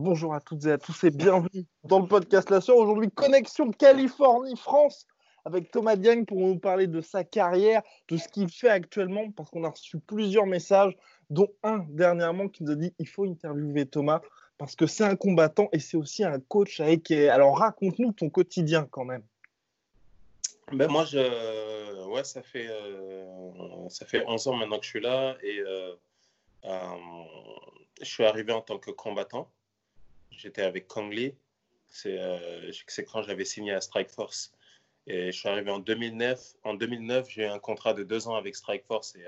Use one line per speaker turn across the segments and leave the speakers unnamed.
Bonjour à toutes et à tous et bienvenue dans le podcast La Sœur. Aujourd'hui, connexion Californie-France avec Thomas Diagne pour nous parler de sa carrière, de ce qu'il fait actuellement, parce qu'on a reçu plusieurs messages, dont un dernièrement qui nous a dit il faut interviewer Thomas, parce que c'est un combattant et c'est aussi un coach. Alors raconte-nous ton quotidien quand même.
Ben moi, je... ouais, ça, fait, euh, ça fait 11 ans maintenant que je suis là et euh, euh, je suis arrivé en tant que combattant. J'étais avec Kong Lee. C'est quand j'avais signé à Strike Force. Et je suis arrivé en 2009. En 2009, j'ai eu un contrat de deux ans avec Strike Force et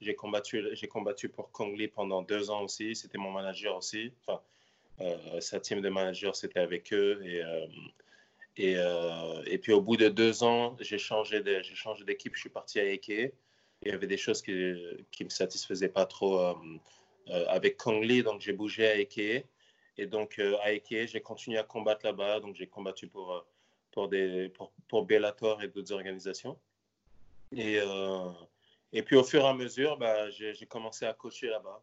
j'ai combattu, combattu pour Kong Lee pendant deux ans aussi. C'était mon manager aussi. Enfin, sa team de managers, c'était avec eux. Et, euh, et, puis au bout de deux ans, j'ai changé d'équipe, je suis parti à Eke. Il y avait des choses qui ne me satisfaisaient pas trop euh, euh, avec Kong Lee, donc j'ai bougé à Eke. Et donc à Eke, j'ai continué à combattre là-bas, donc j'ai combattu pour, pour, des, pour, pour Bellator et d'autres organisations. Et, et puis au fur et à mesure, bah, j'ai commencé à coacher là-bas.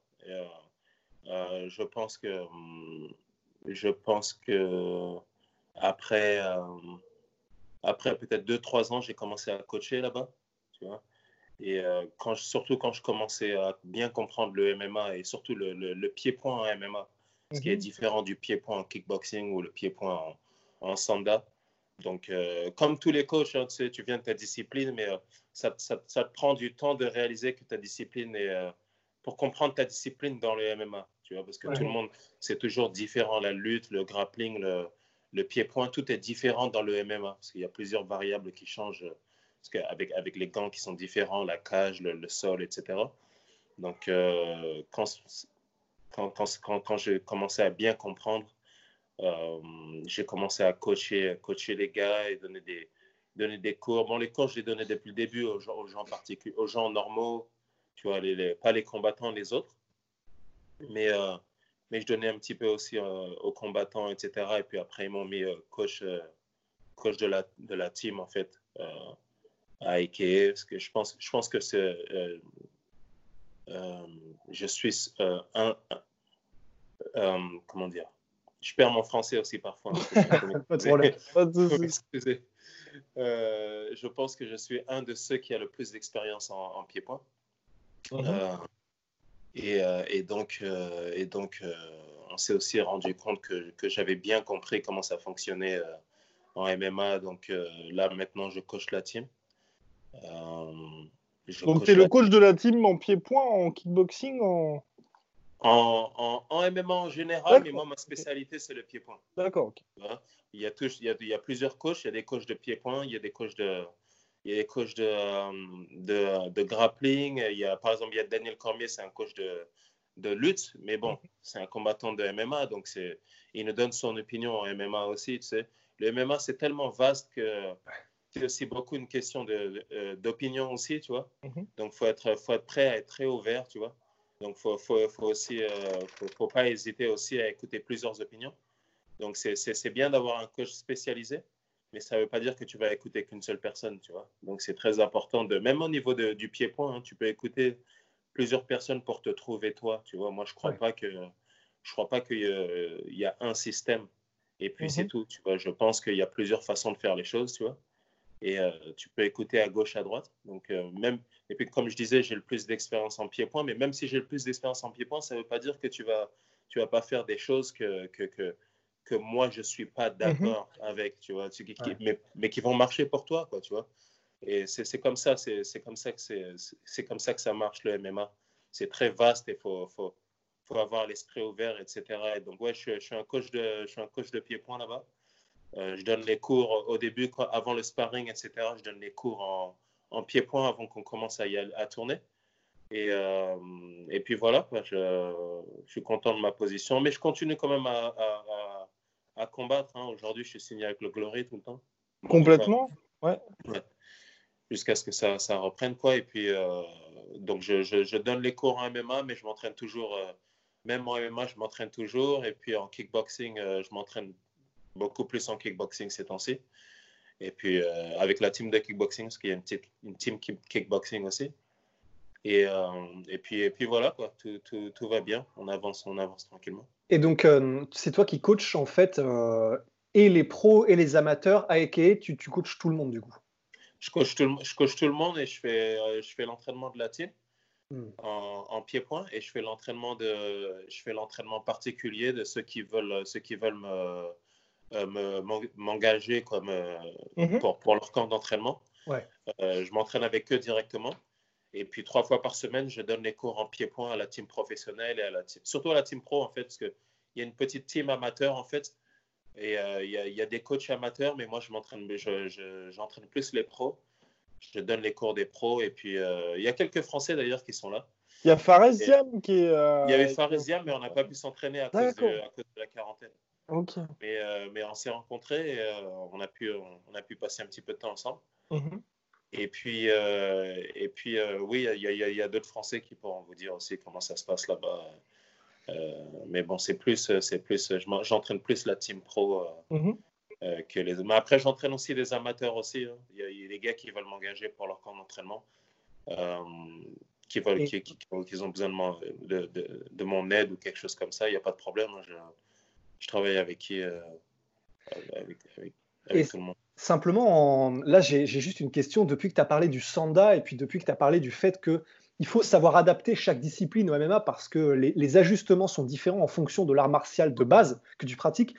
je pense que, je pense que après, euh, après peut-être 2-3 ans, j'ai commencé à coacher là-bas. Tu vois et euh, quand surtout quand je commençais à bien comprendre le MMA et surtout le, le, pied-point en MMA, ce qui est mhm. différent du pied-point en kickboxing ou le pied-point en, sanda. Donc, euh, comme tous les coachs, hein, tu, sais, tu viens de ta discipline, mais ça, ça, ça, te prend du temps de réaliser que ta discipline est. pour comprendre ta discipline dans le MMA, tu vois, parce que tout le monde, c'est toujours différent, la lutte, le grappling, le, le pied-point, tout est différent dans le MMA, parce qu'il y a plusieurs variables qui changent avec, avec les gants qui sont différents, la cage, le, sol, etc. Donc, euh, quand, quand, quand, quand j'ai commencé à bien comprendre, euh, j'ai commencé à coacher, coacher les gars et donner des, donner des cours. Bon, les cours, je les donnais depuis le début aux gens, aux gens particuliers, aux gens normaux, tu vois, pas les combattants, les autres. Mais euh, mais je donnais un petit peu aussi euh, aux combattants, etc. Et puis après, ils m'ont mis euh, coach, euh, coach de, la, de la team, en fait, à Ike. Parce que je pense, je pense que c'est. je suis un. comment dire Je perds mon français aussi parfois.
pas de problème.
je pense que je suis un de ceux qui a le plus d'expérience en, pied-point. Euh, et, donc, euh, et donc euh, on s'est aussi rendu compte que, que j'avais bien compris comment ça fonctionnait en MMA. Donc là, maintenant, je coach la team.
donc, tu es le coach de la team en pied-point, en kickboxing en...
En, en, MMA en général, mais moi, ma spécialité, c'est le pied-point.
D'accord.
Il, y a il, y a, il y a plusieurs coachs. Il y a des coachs de pied-point, il y a des coachs de, il y a des coachs de, euh, de, de, grappling. Il y a, par exemple, il y a Daniel Cormier, c'est un coach de, de lutte, mais bon, c'est un combattant de MMA, donc il nous donne son opinion en MMA aussi. Tu sais. Le MMA, c'est tellement vaste que c'est aussi beaucoup une question euh, d'opinion aussi, tu vois. Mhm. Donc, il faut être, faut être prêt à être très ouvert, tu vois. Donc, il faut, faut, faut, aussi, euh, faut, pas hésiter aussi à écouter plusieurs opinions. Donc, c'est bien d'avoir un coach spécialisé mais ça ne veut pas dire que tu vas écouter qu'une seule personne, tu vois. Donc c'est très important de, même au niveau de, du pied-point, hein, tu peux écouter plusieurs personnes pour te trouver toi, tu vois. Moi, je crois pas que, je crois pas qu'il y, a un système et puis c'est mhm. tout, tu vois. Je pense qu'il y a plusieurs façons de faire les choses, tu vois. Et euh, tu peux écouter à gauche, à droite. Donc euh, même, et puis comme je disais, j'ai le plus d'expérience en pied-point, mais même si j'ai le plus d'expérience en pied-point, ça ne veut pas dire que tu vas, tu vas pas faire des choses que, que, que que moi je suis pas mhm. d'accord avec, tu vois, mais, mais, qui vont marcher pour toi, quoi, tu vois. Et c'est comme ça, c'est comme ça que c'est comme ça que ça marche le MMA. C'est très vaste et faut faut, faut avoir l'esprit ouvert, etc. Et donc ouais, je, je, suis un coach de je suis un coach de pied-point là-bas. je donne les cours au début, avant le sparring, etc. Je donne les cours en, en pied-point avant qu'on commence à, y à tourner. Et, et puis voilà, je, je, suis content de ma position, mais je continue quand même à, à, à combattre. Hein. Aujourd'hui, je suis signé avec le Glory tout le temps.
Complètement, ouais.
Jusqu'à ce que ça, ça, reprenne, quoi. Et puis, donc, je, je, donne les cours en MMA, mais je m'entraîne toujours même en MMA, je m'entraîne toujours. Et puis en kickboxing, euh, je m'entraîne beaucoup plus en kickboxing ces temps-ci. Et puis euh, avec la team de kickboxing, parce qu'il y a une, petite, une team kickboxing aussi. Et, euh, et, puis, et puis voilà, quoi. Tout, tout, tout, va bien. On avance, on avance tranquillement.
Et donc, c'est toi qui coaches en fait et les pros et les amateurs à tu, tu coaches tout le monde du coup
je coach, tout, je coach tout le monde et je fais, je fais l'entraînement de la team. Hmm. en, pied-point et je fais l'entraînement de je fais l'entraînement particulier de ceux qui veulent ceux qui veulent me euh, m'engager comme euh, mhm. pour, pour, leur camp d'entraînement.
Ouais.
Euh, je m'entraîne avec eux directement. Et puis trois fois par semaine, je donne les cours en pied-point à la team professionnelle et à la team, surtout à la team pro en fait, parce qu'il y a une petite team amateur en fait. Et il y, y, a des coachs amateurs, mais moi je m'entraîne, j'entraîne je, plus les pros je donne les cours des pros. Et puis, euh, il y a quelques Français d'ailleurs qui sont là.
Il y a Faresiam qui est.
Euh, il y avait Faresiam, mais on n'a pas pu s'entraîner à, cause de, la quarantaine.
Ok.
Mais, euh, mais on s'est rencontrés et on, a pu, on, a pu passer un petit peu de temps ensemble.
Mhm.
Et puis, et puis oui, il y a, d'autres Français qui pourront vous dire aussi comment ça se passe là-bas. mais bon, c'est plus, c'est plus, j'entraîne plus la team pro.
Mhm.
Euh, que les... Mais après, j'entraîne aussi des amateurs aussi. Hein. Il, y a, des gars qui veulent m'engager pour leur camp d'entraînement, euh, qui, veulent, qui, qui, ont besoin de, de, de, mon aide ou quelque chose comme ça. Il n'y a pas de problème. Hein. Je, je, travaille avec qui euh, avec, avec, tout le monde.
Simplement, là, j'ai juste une question. Depuis que tu as parlé du Sanda et puis depuis que tu as parlé du fait que il faut savoir adapter chaque discipline au MMA parce que les, les ajustements sont différents en fonction de l'art martial de base que tu pratiques.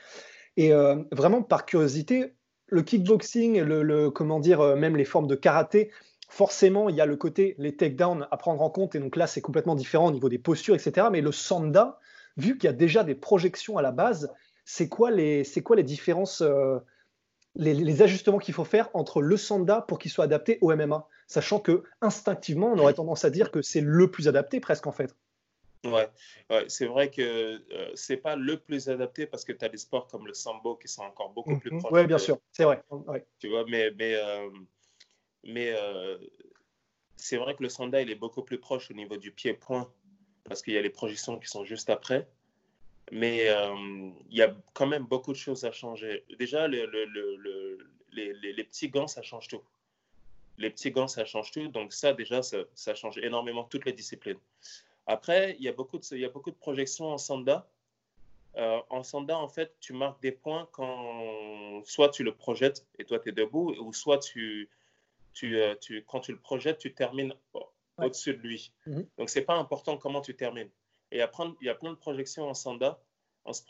Et euh, vraiment, par curiosité, le kickboxing, le, comment dire, euh, même les formes de karaté, forcément, il y a le côté, les takedowns à prendre en compte. Et donc là, c'est complètement différent au niveau des postures, etc. Mais le sanda, vu qu'il y a déjà des projections à la base, c'est quoi les, c'est quoi les différences, euh, les, ajustements qu'il faut faire entre le sanda pour qu'il soit adapté au MMA Sachant que instinctivement, on aurait tendance à dire que c'est le plus adapté presque en fait.
Ouais, c'est vrai que euh, c'est pas le plus adapté parce que tu as des sports comme le sambo qui sont encore beaucoup plus
mhm. proches. Oui, bien sûr, c'est vrai.
Tu vois, mais, mais, euh, mais euh, c'est vrai que le sanda, il est beaucoup plus proche au niveau du pied-point parce qu'il y a les projections qui sont juste après. Mais il y a quand même beaucoup de choses à changer. Déjà, le, le, le, les, les, petits gants, ça change tout. Les petits gants, ça change tout. Donc ça, déjà, ça, ça change énormément toutes les disciplines. Après, il y a beaucoup de, il y a beaucoup de projections en Sanda. Euh, en Sanda, en fait, tu marques des points quand soit tu le projettes et toi tu es debout, ou soit tu, tu, euh, tu, quand tu le projettes, tu termines au-dessus de lui. Donc, -hmm. Donc, c'est pas important comment tu termines. Et après, il y a plein de projections en Sanda. On se,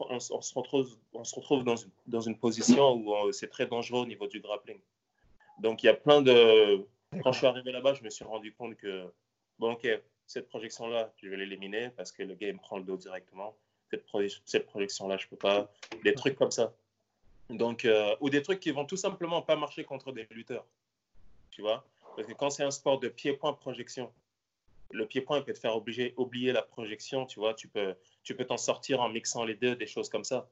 retrouve, dans, une, position où euh, c'est très dangereux au niveau du grappling. Donc, il y a plein de. Quand je suis arrivé là-bas, je me suis rendu compte que, bon, ok, cette projection-là, je vais l'éliminer parce que le game prend le dos directement. Cette, cette projection-là, je ne peux pas. Des trucs comme ça. Donc, euh, ou des trucs qui vont tout simplement pas marcher contre des lutteurs. Tu vois? Parce que quand c'est un sport de pied-point projection, le pied-point peut te faire obliger, oublier la projection, tu vois. Tu peux tu peux t'en sortir en mixant les deux, des choses comme ça.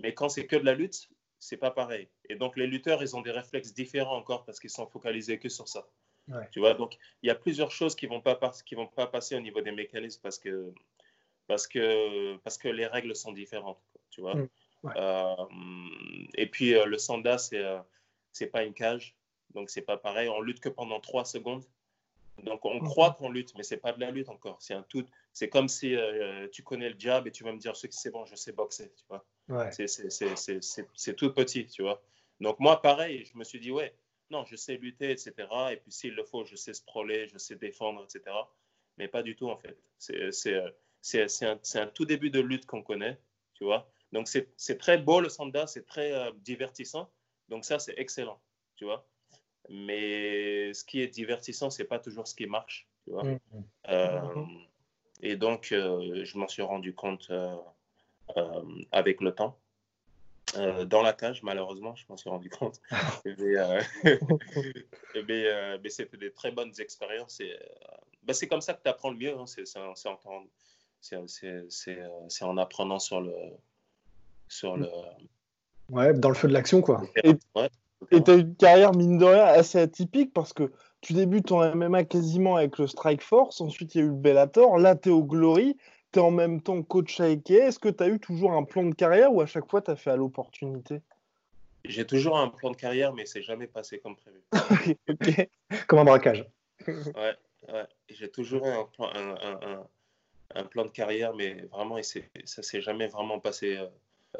Mais quand c'est que de la lutte, c'est pas pareil. Et donc, les lutteurs, ils ont des réflexes différents encore parce qu'ils sont focalisés que sur ça. Tu vois, donc il y a plusieurs choses qui vont pas qui vont pas passer au niveau des mécanismes parce que parce que parce que les règles sont différentes, tu vois.
Mm.
Euh, et puis euh, le sanda c'est euh, c'est pas une cage, donc c'est pas pareil. On lutte que pendant trois secondes. Donc on mm. croit qu'on lutte, mais c'est pas de la lutte encore. C'est un tout. C'est comme si tu connais le jab et tu vas me dire c'est bon, je sais boxer, tu vois.
Ouais.
C'est tout petit, tu vois. Donc moi pareil, je me suis dit ouais non, je sais lutter, etc. Et puis s'il le faut, je sais sprawler, je sais défendre, etc. Mais pas du tout, en fait. C'est euh, un, un, tout début de lutte qu'on connaît, tu vois. Donc c'est très beau le sanda, c'est très euh, divertissant. Donc ça, c'est excellent, tu vois. Mais ce qui est divertissant, c'est pas toujours ce qui marche, tu vois.
Mmh.
Euh, et donc, je m'en suis rendu compte avec le temps. euh, dans la cage, malheureusement, je m'en suis rendu compte. mais, mais, c'était des très bonnes expériences. Bah, c'est comme ça que tu apprends le mieux. Hein. C'est, en, apprenant sur le. Sur le...
Ouais, dans le feu de l'action, quoi.
Et tu as une carrière, mine de rien, assez atypique parce que tu débutes en MMA quasiment avec le Strike Force, ensuite il y a eu le Bellator, là tu es au Glory, tu es en même temps coach à Ike. Est-ce que tu as eu toujours un plan de carrière ou à chaque fois tu as fait à l'opportunité?
J'ai toujours un plan de carrière, mais c'est jamais passé comme prévu.
Comme un braquage.
ouais, ouais. j'ai toujours eu un plan, un, plan, de carrière, mais vraiment, ça s'est jamais vraiment passé. Euh,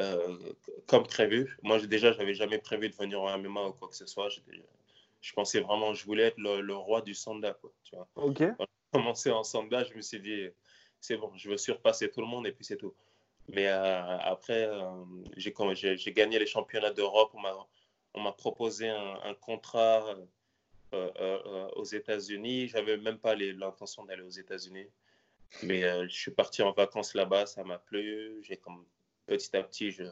euh, comme prévu. Moi, déjà, j'avais jamais prévu de venir en MMA ou quoi que ce soit je pensais vraiment, je voulais être le, roi du sanda. Quoi, tu vois.
Ok.
Quand j'ai commencé en sanda, je me suis dit, c'est bon, je veux surpasser tout le monde et puis c'est tout. Mais euh, après, euh, j'ai gagné les championnats d'Europe. On m'a proposé un, contrat euh, aux États-Unis. J'avais même pas l'intention d'aller aux États-Unis. Mais je suis parti en vacances là-bas, ça m'a plu. J'ai comme petit à petit, je,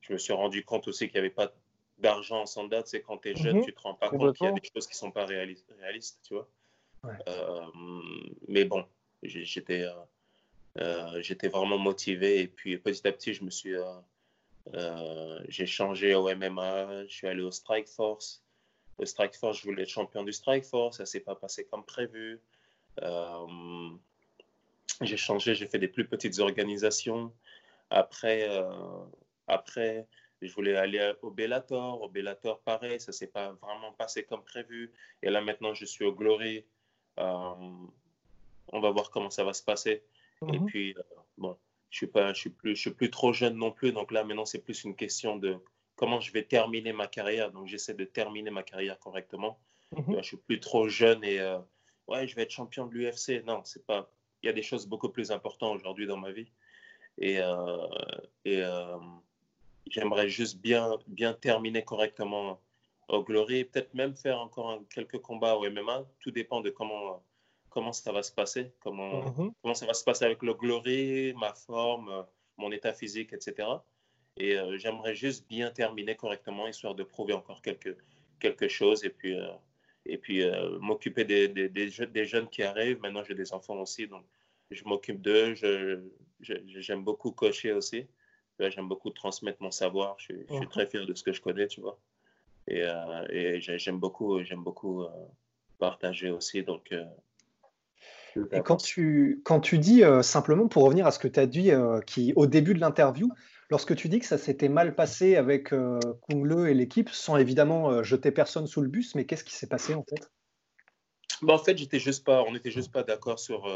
je, me suis rendu compte aussi qu'il n'y avait pas d'argent sans date, c'est quand tu es jeune, mhm. tu te rends pas compte qu'il y a des choses qui sont pas réalistes, tu vois. Euh, mais bon, j'étais euh, euh, j'étais vraiment motivé et puis petit à petit, je me suis j'ai changé au MMA, je suis allé au Strike Force. Au Strike Force, je voulais être champion du Strike Force, ça s'est pas passé comme prévu. j'ai changé, j'ai fait des plus petites organisations. Après, après je voulais aller au Bellator. Au Bellator, pareil, ça ne s'est pas vraiment passé comme prévu. Et là, maintenant, je suis au Glory. Euh, on va voir comment ça va se passer. Et mhm. puis, euh, bon, je suis pas, je suis plus, je suis plus trop jeune non plus. Donc là, maintenant, c'est plus une question de comment je vais terminer ma carrière. Donc, j'essaie de terminer ma carrière correctement. Mhm. Je suis plus trop jeune et euh, ouais, je vais être champion de l'UFC. Non, c'est pas. Il y a des choses beaucoup plus importantes aujourd'hui dans ma vie. Et, et J'aimerais juste bien, bien terminer correctement au Glory, peut-être même faire encore quelques combats au MMA. Tout dépend de comment, comment ça va se passer, comment, mhm. comment ça va se passer avec le Glory, ma forme, mon état physique, etc. Et euh, j'aimerais juste bien terminer correctement, histoire de prouver encore quelque, quelque chose et puis, euh, et puis euh, m'occuper des, des, des, jeunes qui arrivent. Maintenant, j'ai des enfants aussi, donc je m'occupe d'eux. J'aime beaucoup coacher aussi j'aime beaucoup transmettre mon savoir. Je, suis très fier de ce que je connais, tu vois. Et, euh, j'aime beaucoup, j'aime beaucoup euh, partager aussi. Donc, euh,
et quand tu, quand tu dis, simplement pour revenir à ce que tu as dit qui, au début de l'interview, lorsque tu dis que ça s'était mal passé avec Kung Le et l'équipe, sans évidemment jeter personne sous le bus, mais qu'est-ce qui s'est passé en fait?
Bah, En fait, j'étais juste pas, on n'était juste pas d'accord sur,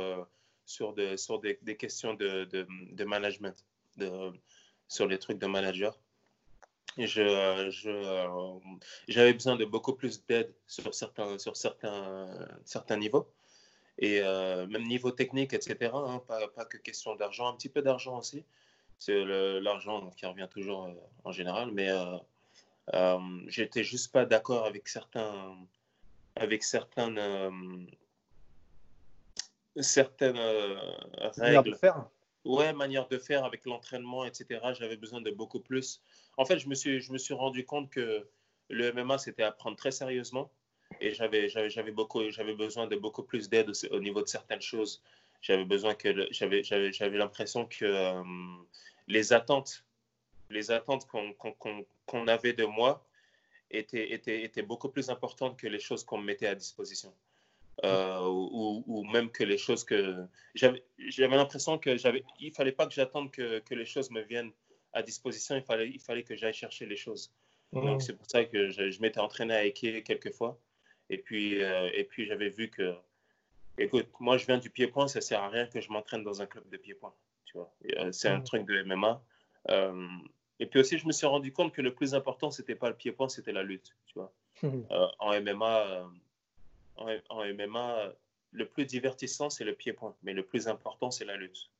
sur, de, sur des, des questions de, de, de management. De, sur les trucs de manager. Je, je, j'avais besoin de beaucoup plus d'aide sur certains, sur certains, certains niveaux. Et euh, même niveau technique, etc. Hein, pas, que question d'argent, un petit peu d'argent aussi. C'est l'argent qui revient toujours euh, en général. Mais euh, euh, j'étais juste pas d'accord avec certains, avec certaines règles.
De faire
ouais, manière de faire avec l'entraînement, etc. J'avais besoin de beaucoup plus. En fait, je me suis, je me suis rendu compte que le MMA, c'était à prendre très sérieusement. Et j'avais, j'avais, beaucoup, j'avais besoin de beaucoup plus d'aide au, niveau de certaines choses. J'avais besoin que, j'avais, j'avais, j'avais l'impression que euh, les attentes, les attentes qu'on, qu'on, avait de moi étaient, étaient, étaient beaucoup plus importantes que les choses qu'on me mettait à disposition. Euh, ou, même que les choses que j'avais l'impression que j'avais il fallait pas que j'attende que, que, les choses me viennent à disposition. Il fallait il fallait que j'aille chercher les choses. Donc c'est pour ça que je, m'étais entraîné à Eke quelques fois et puis euh, et puis j'avais vu que écoute moi je viens du pied-point ça sert à rien que je m'entraîne dans un club de pied-point tu vois. Euh, c'est un truc de MMA et puis aussi je me suis rendu compte que le plus important c'était pas le pied-point c'était la lutte tu vois. En MMA en, MMA, le plus divertissant, c'est le pied-point, mais le plus important, c'est la lutte.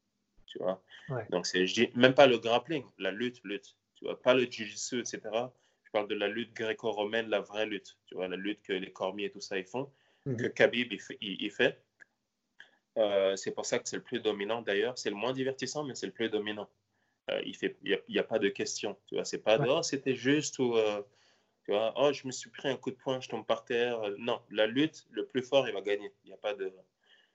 Tu vois? Donc, je dis même pas le grappling, la lutte, lutte. Tu vois, pas le jiu-jitsu, etc. Je parle de la lutte gréco-romaine, la vraie lutte. Tu vois, la lutte que les Cormiers et tout ça, ils font, mhm. que Khabib, il, fait. Euh, c'est pour ça que c'est le plus dominant d'ailleurs. C'est le moins divertissant, mais c'est le plus dominant. il fait, il n'y a, pas de question. Tu vois, c'est pas de, oh, c'était juste ou, tu vois, oh, je me suis pris un coup de poing, je tombe par terre. Non, la lutte, le plus fort, il va gagner. Il n'y a pas de.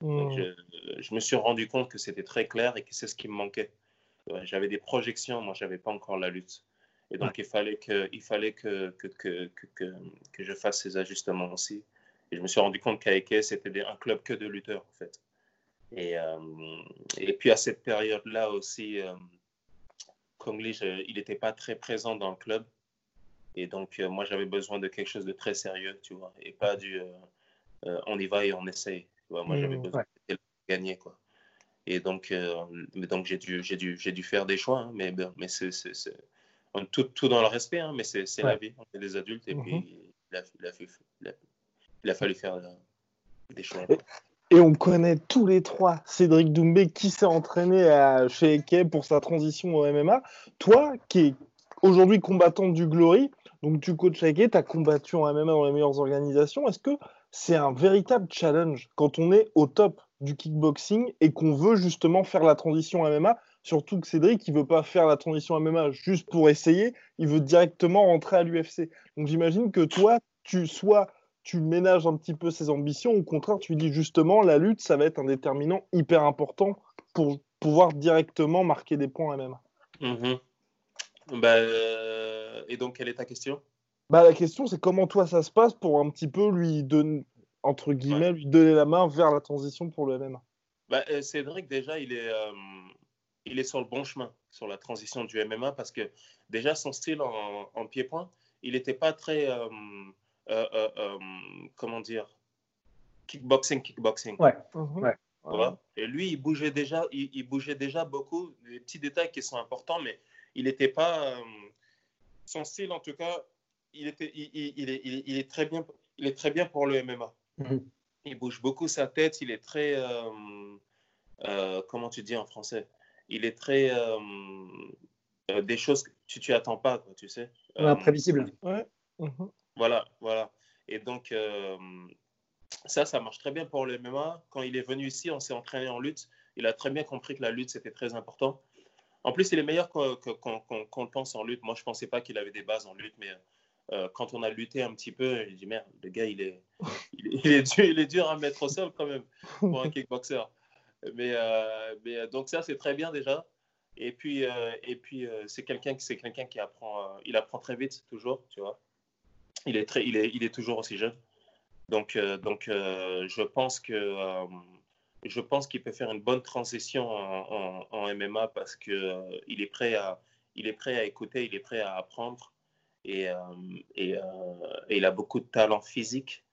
Hmm. je, je, me suis rendu compte que c'était très clair et que c'est ce qui me manquait. J'avais des projections, moi, j'avais pas encore la lutte. Et donc, il fallait, que, il fallait que, que, que, que, que je fasse ces ajustements aussi. Et je me suis rendu compte qu'AEK, c'était un club que de lutteurs, en fait. Et, euh, et puis, à cette période-là aussi, euh, Kongli, il n'était pas très présent dans le club. Et donc, euh, moi, j'avais besoin de quelque chose de très sérieux, tu vois, et pas du on y va et on essaye. Tu vois, moi, j'avais mmh, besoin de gagner, quoi. Et donc, donc j'ai dû, dû, dû faire des choix, hein, mais, mais c'est tout, tout, dans le respect, hein, mais c'est la vie. On est des adultes et puis mhm. il a, il, a, fallu faire euh, des choix.
Et, on connaît tous les trois Cédric Doumbé qui s'est entraîné à, chez Eke pour sa transition au MMA. Toi, qui es aujourd'hui combattant du Glory, donc tu coaches à tu as combattu en MMA dans les meilleures organisations. Est-ce que c'est un véritable challenge quand on est au top du kickboxing et qu'on veut justement faire la transition MMA Surtout que Cédric, il veut pas faire la transition MMA juste pour essayer, il veut directement rentrer à l'UFC. Donc j'imagine que toi, tu sois tu ménages un petit peu ses ambitions, au contraire, tu dis justement la lutte, ça va être un déterminant hyper important pour pouvoir directement marquer des points.
Bah, euh, et donc, quelle est ta question?
Bah, La question, c'est comment toi ça se passe pour un petit peu lui donner, entre guillemets, lui donner la main vers la transition pour le MMA
bah, euh, Cédric, déjà, il est, euh, il est sur le bon chemin, sur la transition du MMA, parce que déjà, son style en, pied-point, il n'était pas très, euh, euh, euh, comment dire, kickboxing, kickboxing.
Ouais. Mhm.
Et lui, il bougeait déjà, il, bougeait déjà beaucoup, des petits détails qui sont importants, mais il n'était pas, son style en tout cas, il était, il, est, il, est, très bien, il est très bien pour le MMA. Mhm. Il bouge beaucoup sa tête, il est très, comment tu dis en français? Il est très. Euh, euh, des choses que tu t'y attends pas, quoi, tu sais.
Imprévisible.
Ouais. Mhm.
Voilà, voilà. Et donc, euh, ça, ça marche très bien pour le MMA. Quand il est venu ici, on s'est entraîné en lutte. Il a très bien compris que la lutte, c'était très important. En plus, il est meilleur qu'on le pense en lutte. Moi, je ne pensais pas qu'il avait des bases en lutte, mais quand on a lutté un petit peu, j'ai dit merde, le gars, il est, dur, à mettre au sol quand même pour un kickboxer. Mais, euh, euh, donc ça, c'est très bien déjà. Et puis, euh, c'est quelqu'un qui, apprend, il apprend très vite, toujours, tu vois. Il est, toujours aussi jeune. Donc je pense que je pense qu'il peut faire une bonne transition en, en, MMA parce que il est prêt à il est prêt à écouter, il est prêt à apprendre et, et, et il a beaucoup de talent physique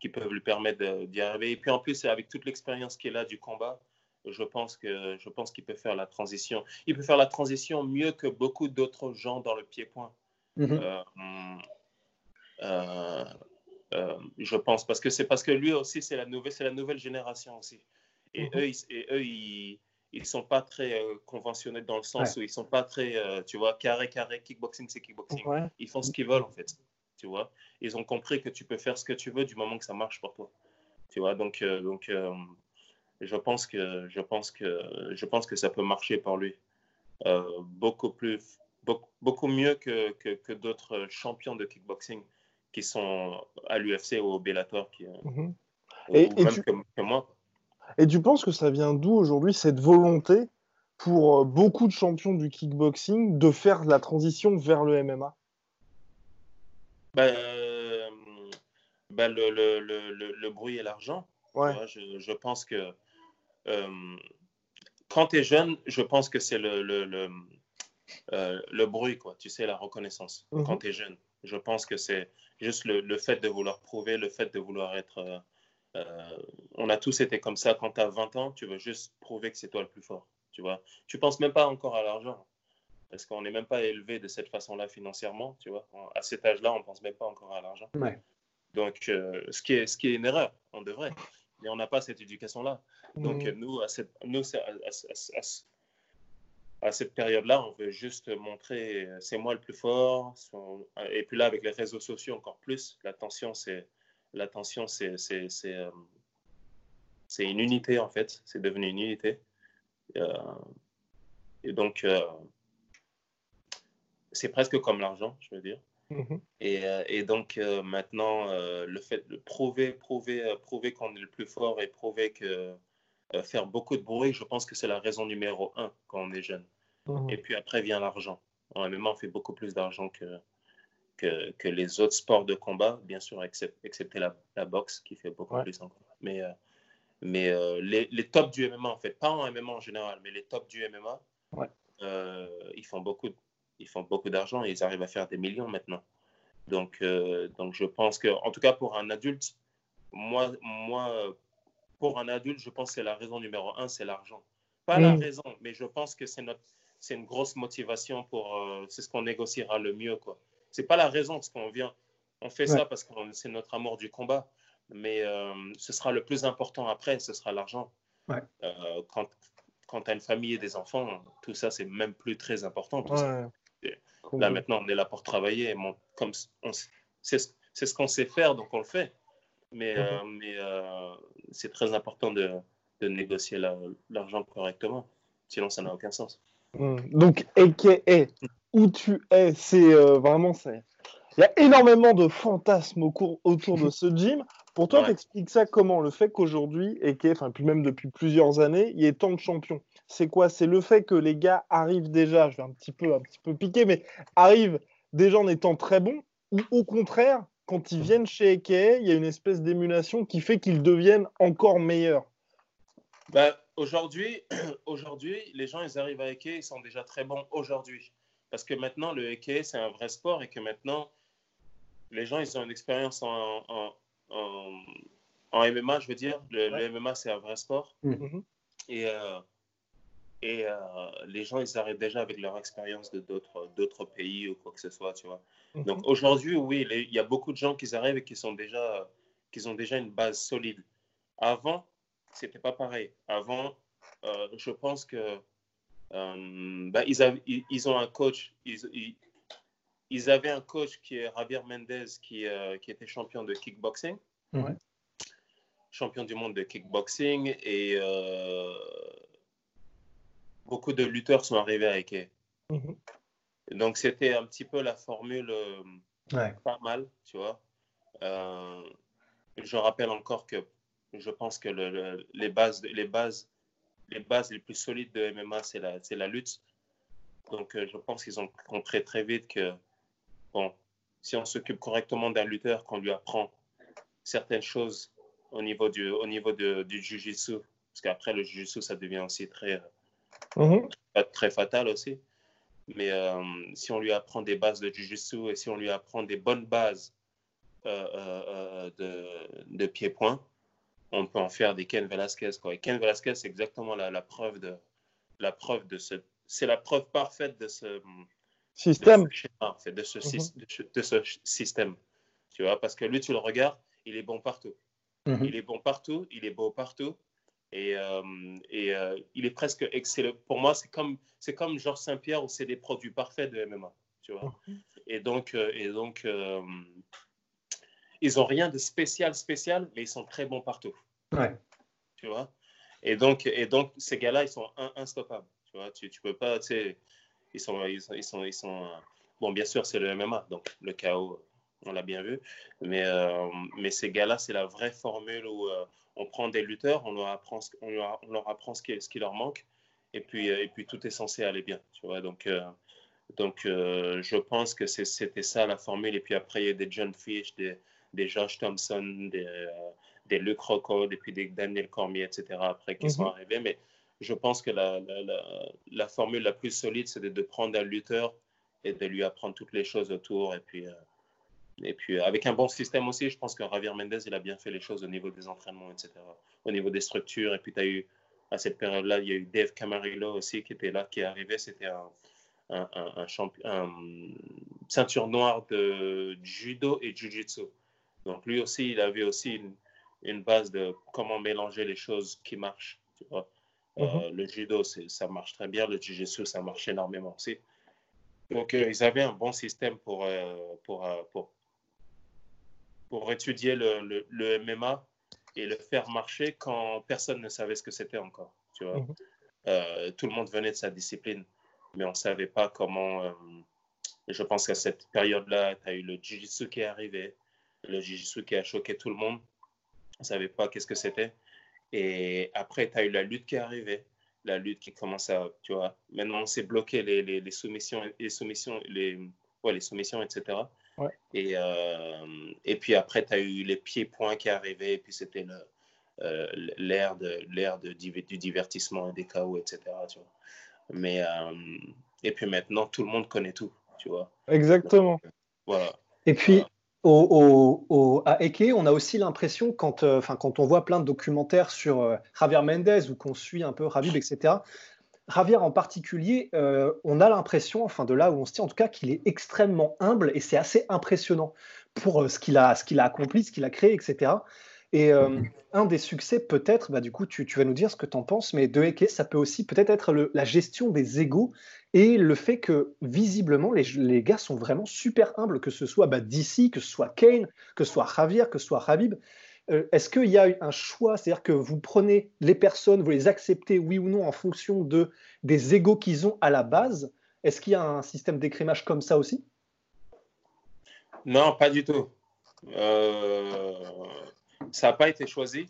qui peuvent lui permettre d'y arriver. Et puis en plus, avec toute l'expérience qu'il a du combat, je pense que je pense qu'il peut faire la transition. Il peut faire la transition mieux que beaucoup d'autres gens dans le pied-point. Mhm. Euh, euh, euh, je pense parce que c'est parce que lui aussi c'est la nouvelle c'est la nouvelle génération aussi. Et mhm. eux ils, et eux ils, ils sont pas très conventionnels dans le sens où ils sont pas très tu vois carré carré kickboxing c'est kickboxing. Ils font ce qu'ils veulent en fait tu vois. Ils ont compris que tu peux faire ce que tu veux du moment que ça marche pour toi, tu vois. Donc, euh, donc euh, je, pense que, je, pense que, je pense que ça peut marcher pour lui euh, beaucoup, plus, beaucoup, beaucoup mieux que, que, d'autres champions de kickboxing qui sont à l'UFC ou au Bellator, qui, mhm.
et, même que, moi. Et tu penses que ça vient d'où aujourd'hui cette volonté pour beaucoup de champions du kickboxing de faire la transition vers le MMA
ben, ben le, le, le, le, bruit et l'argent. Ouais. Je, je, pense que euh, quand tu es jeune, je pense que c'est le, le, euh, le, bruit, quoi. Tu sais, la reconnaissance mhm. quand tu es jeune. Je pense que c'est juste le, fait de vouloir prouver, le fait de vouloir être. Euh, on a tous été comme ça quand tu as 20 ans, tu veux juste prouver que c'est toi le plus fort. Tu vois, tu penses même pas encore à l'argent parce qu'on n'est même pas élevé de cette façon-là financièrement, tu vois. À cet âge-là, on ne pense même pas encore à l'argent. Donc, euh, ce, qui est, ce qui est une erreur, on devrait. Mais on n'a pas cette éducation-là. Donc, mm. nous, à cette, nous, à, cette période-là, on veut juste montrer euh, c'est moi le plus fort. Et puis là, avec les réseaux sociaux, encore plus, l'attention, c'est l'attention, c'est c'est euh, une unité en fait. C'est devenu une unité. et donc, c'est presque comme l'argent, je veux dire.
Mhm.
Et, euh, et donc euh, maintenant, euh, le fait de prouver, prouver, euh, prouver qu'on est le plus fort et prouver que euh, faire beaucoup de bruit, je pense que c'est la raison numéro un quand on est jeune.
Mhm.
Et puis après vient l'argent. En MMA, on fait beaucoup plus d'argent que, que, que les autres sports de combat, bien sûr, except- excepté la, la boxe qui fait beaucoup
Ouais.
plus encore. Mais, euh, mais euh, les, les tops du MMA, en fait, pas en MMA en général, mais les tops du MMA,
Ouais.
euh, ils font beaucoup, ils font beaucoup d'argent et ils arrivent à faire des millions maintenant. Donc, donc je pense que, en tout cas pour un adulte, moi, moi, pour un adulte, je pense que la raison numéro un, c'est l'argent. Pas la raison, mais je pense que c'est notre, c'est une grosse motivation pour, euh, c'est ce qu'on négociera le mieux, quoi. C'est pas la raison parce qu'on vient, on fait
Ouais.
ça parce que c'est notre amour du combat, mais euh, ce sera le plus important après, ce sera l'argent.
Ouais.
Euh, quand, quand tu as une famille et des enfants, tout ça, c'est même plus très important. tout ça.
Ouais.
Là, maintenant, on est là pour travailler. et mon- comme c'est ce c'est ce qu'on sait faire, donc on le fait. Mais,
Mhm.
euh, mais euh, c'est très important de, de négocier la- l'argent correctement. Sinon, ça n'a aucun sens.
Mm. Donc, AKA, où tu es, c'est euh, vraiment. c'est- Il y a énormément de fantasmes au autour de ce gym. Pour toi,
Ouais.
t'expliques ça comment Le fait qu'aujourd'hui, AKA, enfin, puis même depuis plusieurs années, il y ait tant de champions. C'est quoi? C'est le fait que les gars arrivent déjà, je vais un petit peu, un petit peu piquer, mais arrivent déjà en étant très bons, ou au contraire, quand ils viennent chez AKA, il y a une espèce d'émulation qui fait qu'ils deviennent encore meilleurs.
Bah, aujourd'hui, aujourd'hui, les gens, ils arrivent à Eke, ils sont déjà très bons aujourd'hui. Parce que maintenant, le Eke, c'est un vrai sport et que maintenant, les gens, ils ont une expérience en, en, en, en MMA, je veux dire. Le, le MMA, c'est un vrai sport.
Mhm.
Et, euh, et euh, les gens, ils arrivent déjà avec leur expérience de d'autres d'autres pays ou quoi que ce soit, tu vois.
Mhm.
Donc aujourd'hui, oui, il y a beaucoup de gens qui arrivent et qui, sont déjà, qui ont déjà une base solide. Avant, c'était pas pareil. Avant, euh, je pense que euh, bah, ils, avaient- ils, ils ont un coach. Ils, avaient un coach qui est Javier Mendez, qui, euh, qui était champion de kickboxing,
Ouais.
champion du monde de kickboxing, et euh, beaucoup de lutteurs sont arrivés à Ike.
Mhm.
Donc c'était un petit peu la formule.
Ouais.
pas mal, tu vois. Je rappelle encore que je pense que le- le- les, bases, les, bases, les bases les plus solides de MMA, c'est la, c'est la lutte. Donc, euh, je pense qu'ils ont compris très vite que, bon, si on s'occupe correctement d'un lutteur, qu'on lui apprend certaines choses au niveau du, au niveau de, du jiu-jitsu, parce qu'après, le jiu-jitsu, ça devient aussi très,
Mhm.
pas très fatal aussi. Mais euh, si on lui apprend des bases de Jiu-Jitsu et si on lui apprend des bonnes bases euh, de, de pied-point, on peut en faire des Ken Velasquez. Quoi. Et Ken Velasquez, c'est exactement la, la preuve de la preuve de ce. C'est la preuve parfaite de ce, de
Système.
ce schéma, de ce, de ce- ce système. Tu vois, parce que lui, tu le regardes, il est bon partout.
Mhm.
Il est bon partout, il est beau partout. Et, euh, et euh, il est presque excellent. Pour moi, c'est comme, c'est comme Georges Saint-Pierre où c'est des produits parfaits de MMA. Tu vois. Et donc, euh, et donc ils n'ont rien de spécial, spécial, mais ils sont très bons partout.
Ouais.
Tu vois? Et donc, et donc, ces gars-là, ils sont in- instoppables. Tu vois, tu, tu peux pas, tu sais, ils sont, ils sont, ils sont, ils sont, euh, bon, bien sûr, c'est le MMA, donc le chaos, on l'a bien vu. Mais, euh, mais ces gars-là, c'est la vraie formule où euh, on prend des lutteurs, on leur apprend, ce- on leur, on leur apprend ce qui, ce qui leur manque, et puis, et puis tout est censé aller bien. Tu vois, donc, euh, donc je pense que c'était ça la formule. Et puis après, il y a des John Fish, des, des Josh Thompson, des, euh, des Luke Rockhold, et puis des Daniel Cormier, etc. après qui sont
Mhm.
arrivés. Mais je pense que la, la, la, la formule la plus solide, c'est de, de prendre un lutteur et de lui apprendre toutes les choses autour. Et puis, euh, et puis euh, avec un bon système aussi, je pense que Javier Mendez, il a bien fait les choses au niveau des entraînements, etc. Au niveau des structures. Et puis, tu as eu, à cette période-là, il y a eu Dave Camarillo aussi qui était là, qui est arrivé. C'était un, un, un ceinture noire de judo et jiu-jitsu. Donc, lui aussi, il avait aussi une, une base de comment mélanger les choses qui marchent. Tu vois. Euh, le judo, ça marche très bien. Le jiu-jitsu, ça marche énormément aussi. Donc, euh, ils avaient un bon système pour, euh, pour, pour, pour étudier le, le, le MMA et le faire marcher quand personne ne savait ce que c'était encore. Tu vois.
Mhm.
Tout le monde venait de sa discipline, mais on ne savait pas comment, je pense qu'à cette période-là, tu as eu le Jiu-Jitsu qui est arrivé, le Jiu-Jitsu qui a choqué tout le monde. On ne savait pas qu'est-ce que c'était. Et après, tu as eu la lutte qui est arrivée, la lutte qui commence à, tu vois, maintenant on s'est bloqué les, les, les, soumissions, les soumissions, les, ouais, les soumissions, etc.
Ouais.
Et, euh, et puis après, tu as eu les pieds-points qui arrivaient, et puis c'était euh, l'ère de, l'ère de, du divertissement et des chaos, etc. Tu vois. Mais, euh, et puis maintenant, tout le monde connaît tout, tu vois.
Exactement.
Donc, voilà.
Et puis, au, à Eke, on a aussi l'impression, quand, euh, quand on voit plein de documentaires sur euh, Javier Mendez ou qu'on suit un peu Rabib, etc., Javier en particulier, euh, on a l'impression, enfin de là où on se tient en tout cas, qu'il est extrêmement humble et c'est assez impressionnant pour ce qu'il a, ce qu'il a accompli, ce qu'il a créé, etc. Et euh, un des succès, peut-être, bah, du coup, tu, tu, vas nous dire ce que tu en penses, mais de Eke, ça peut aussi peut-être être le, la gestion des égaux et le fait que, visiblement, les, les, gars sont vraiment super humbles, que ce soit bah, DC, que ce soit Kane, que ce soit Javier, que ce soit Habib. Euh, Est-ce qu'il y a un choix, c'est-à-dire que vous prenez les personnes, vous les acceptez, oui ou non, en fonction de, des égaux qu'ils ont à la base Est-ce qu'il y a un système d'écrémage comme ça aussi?
Non, pas du tout. Euh ça n'a pas été choisi,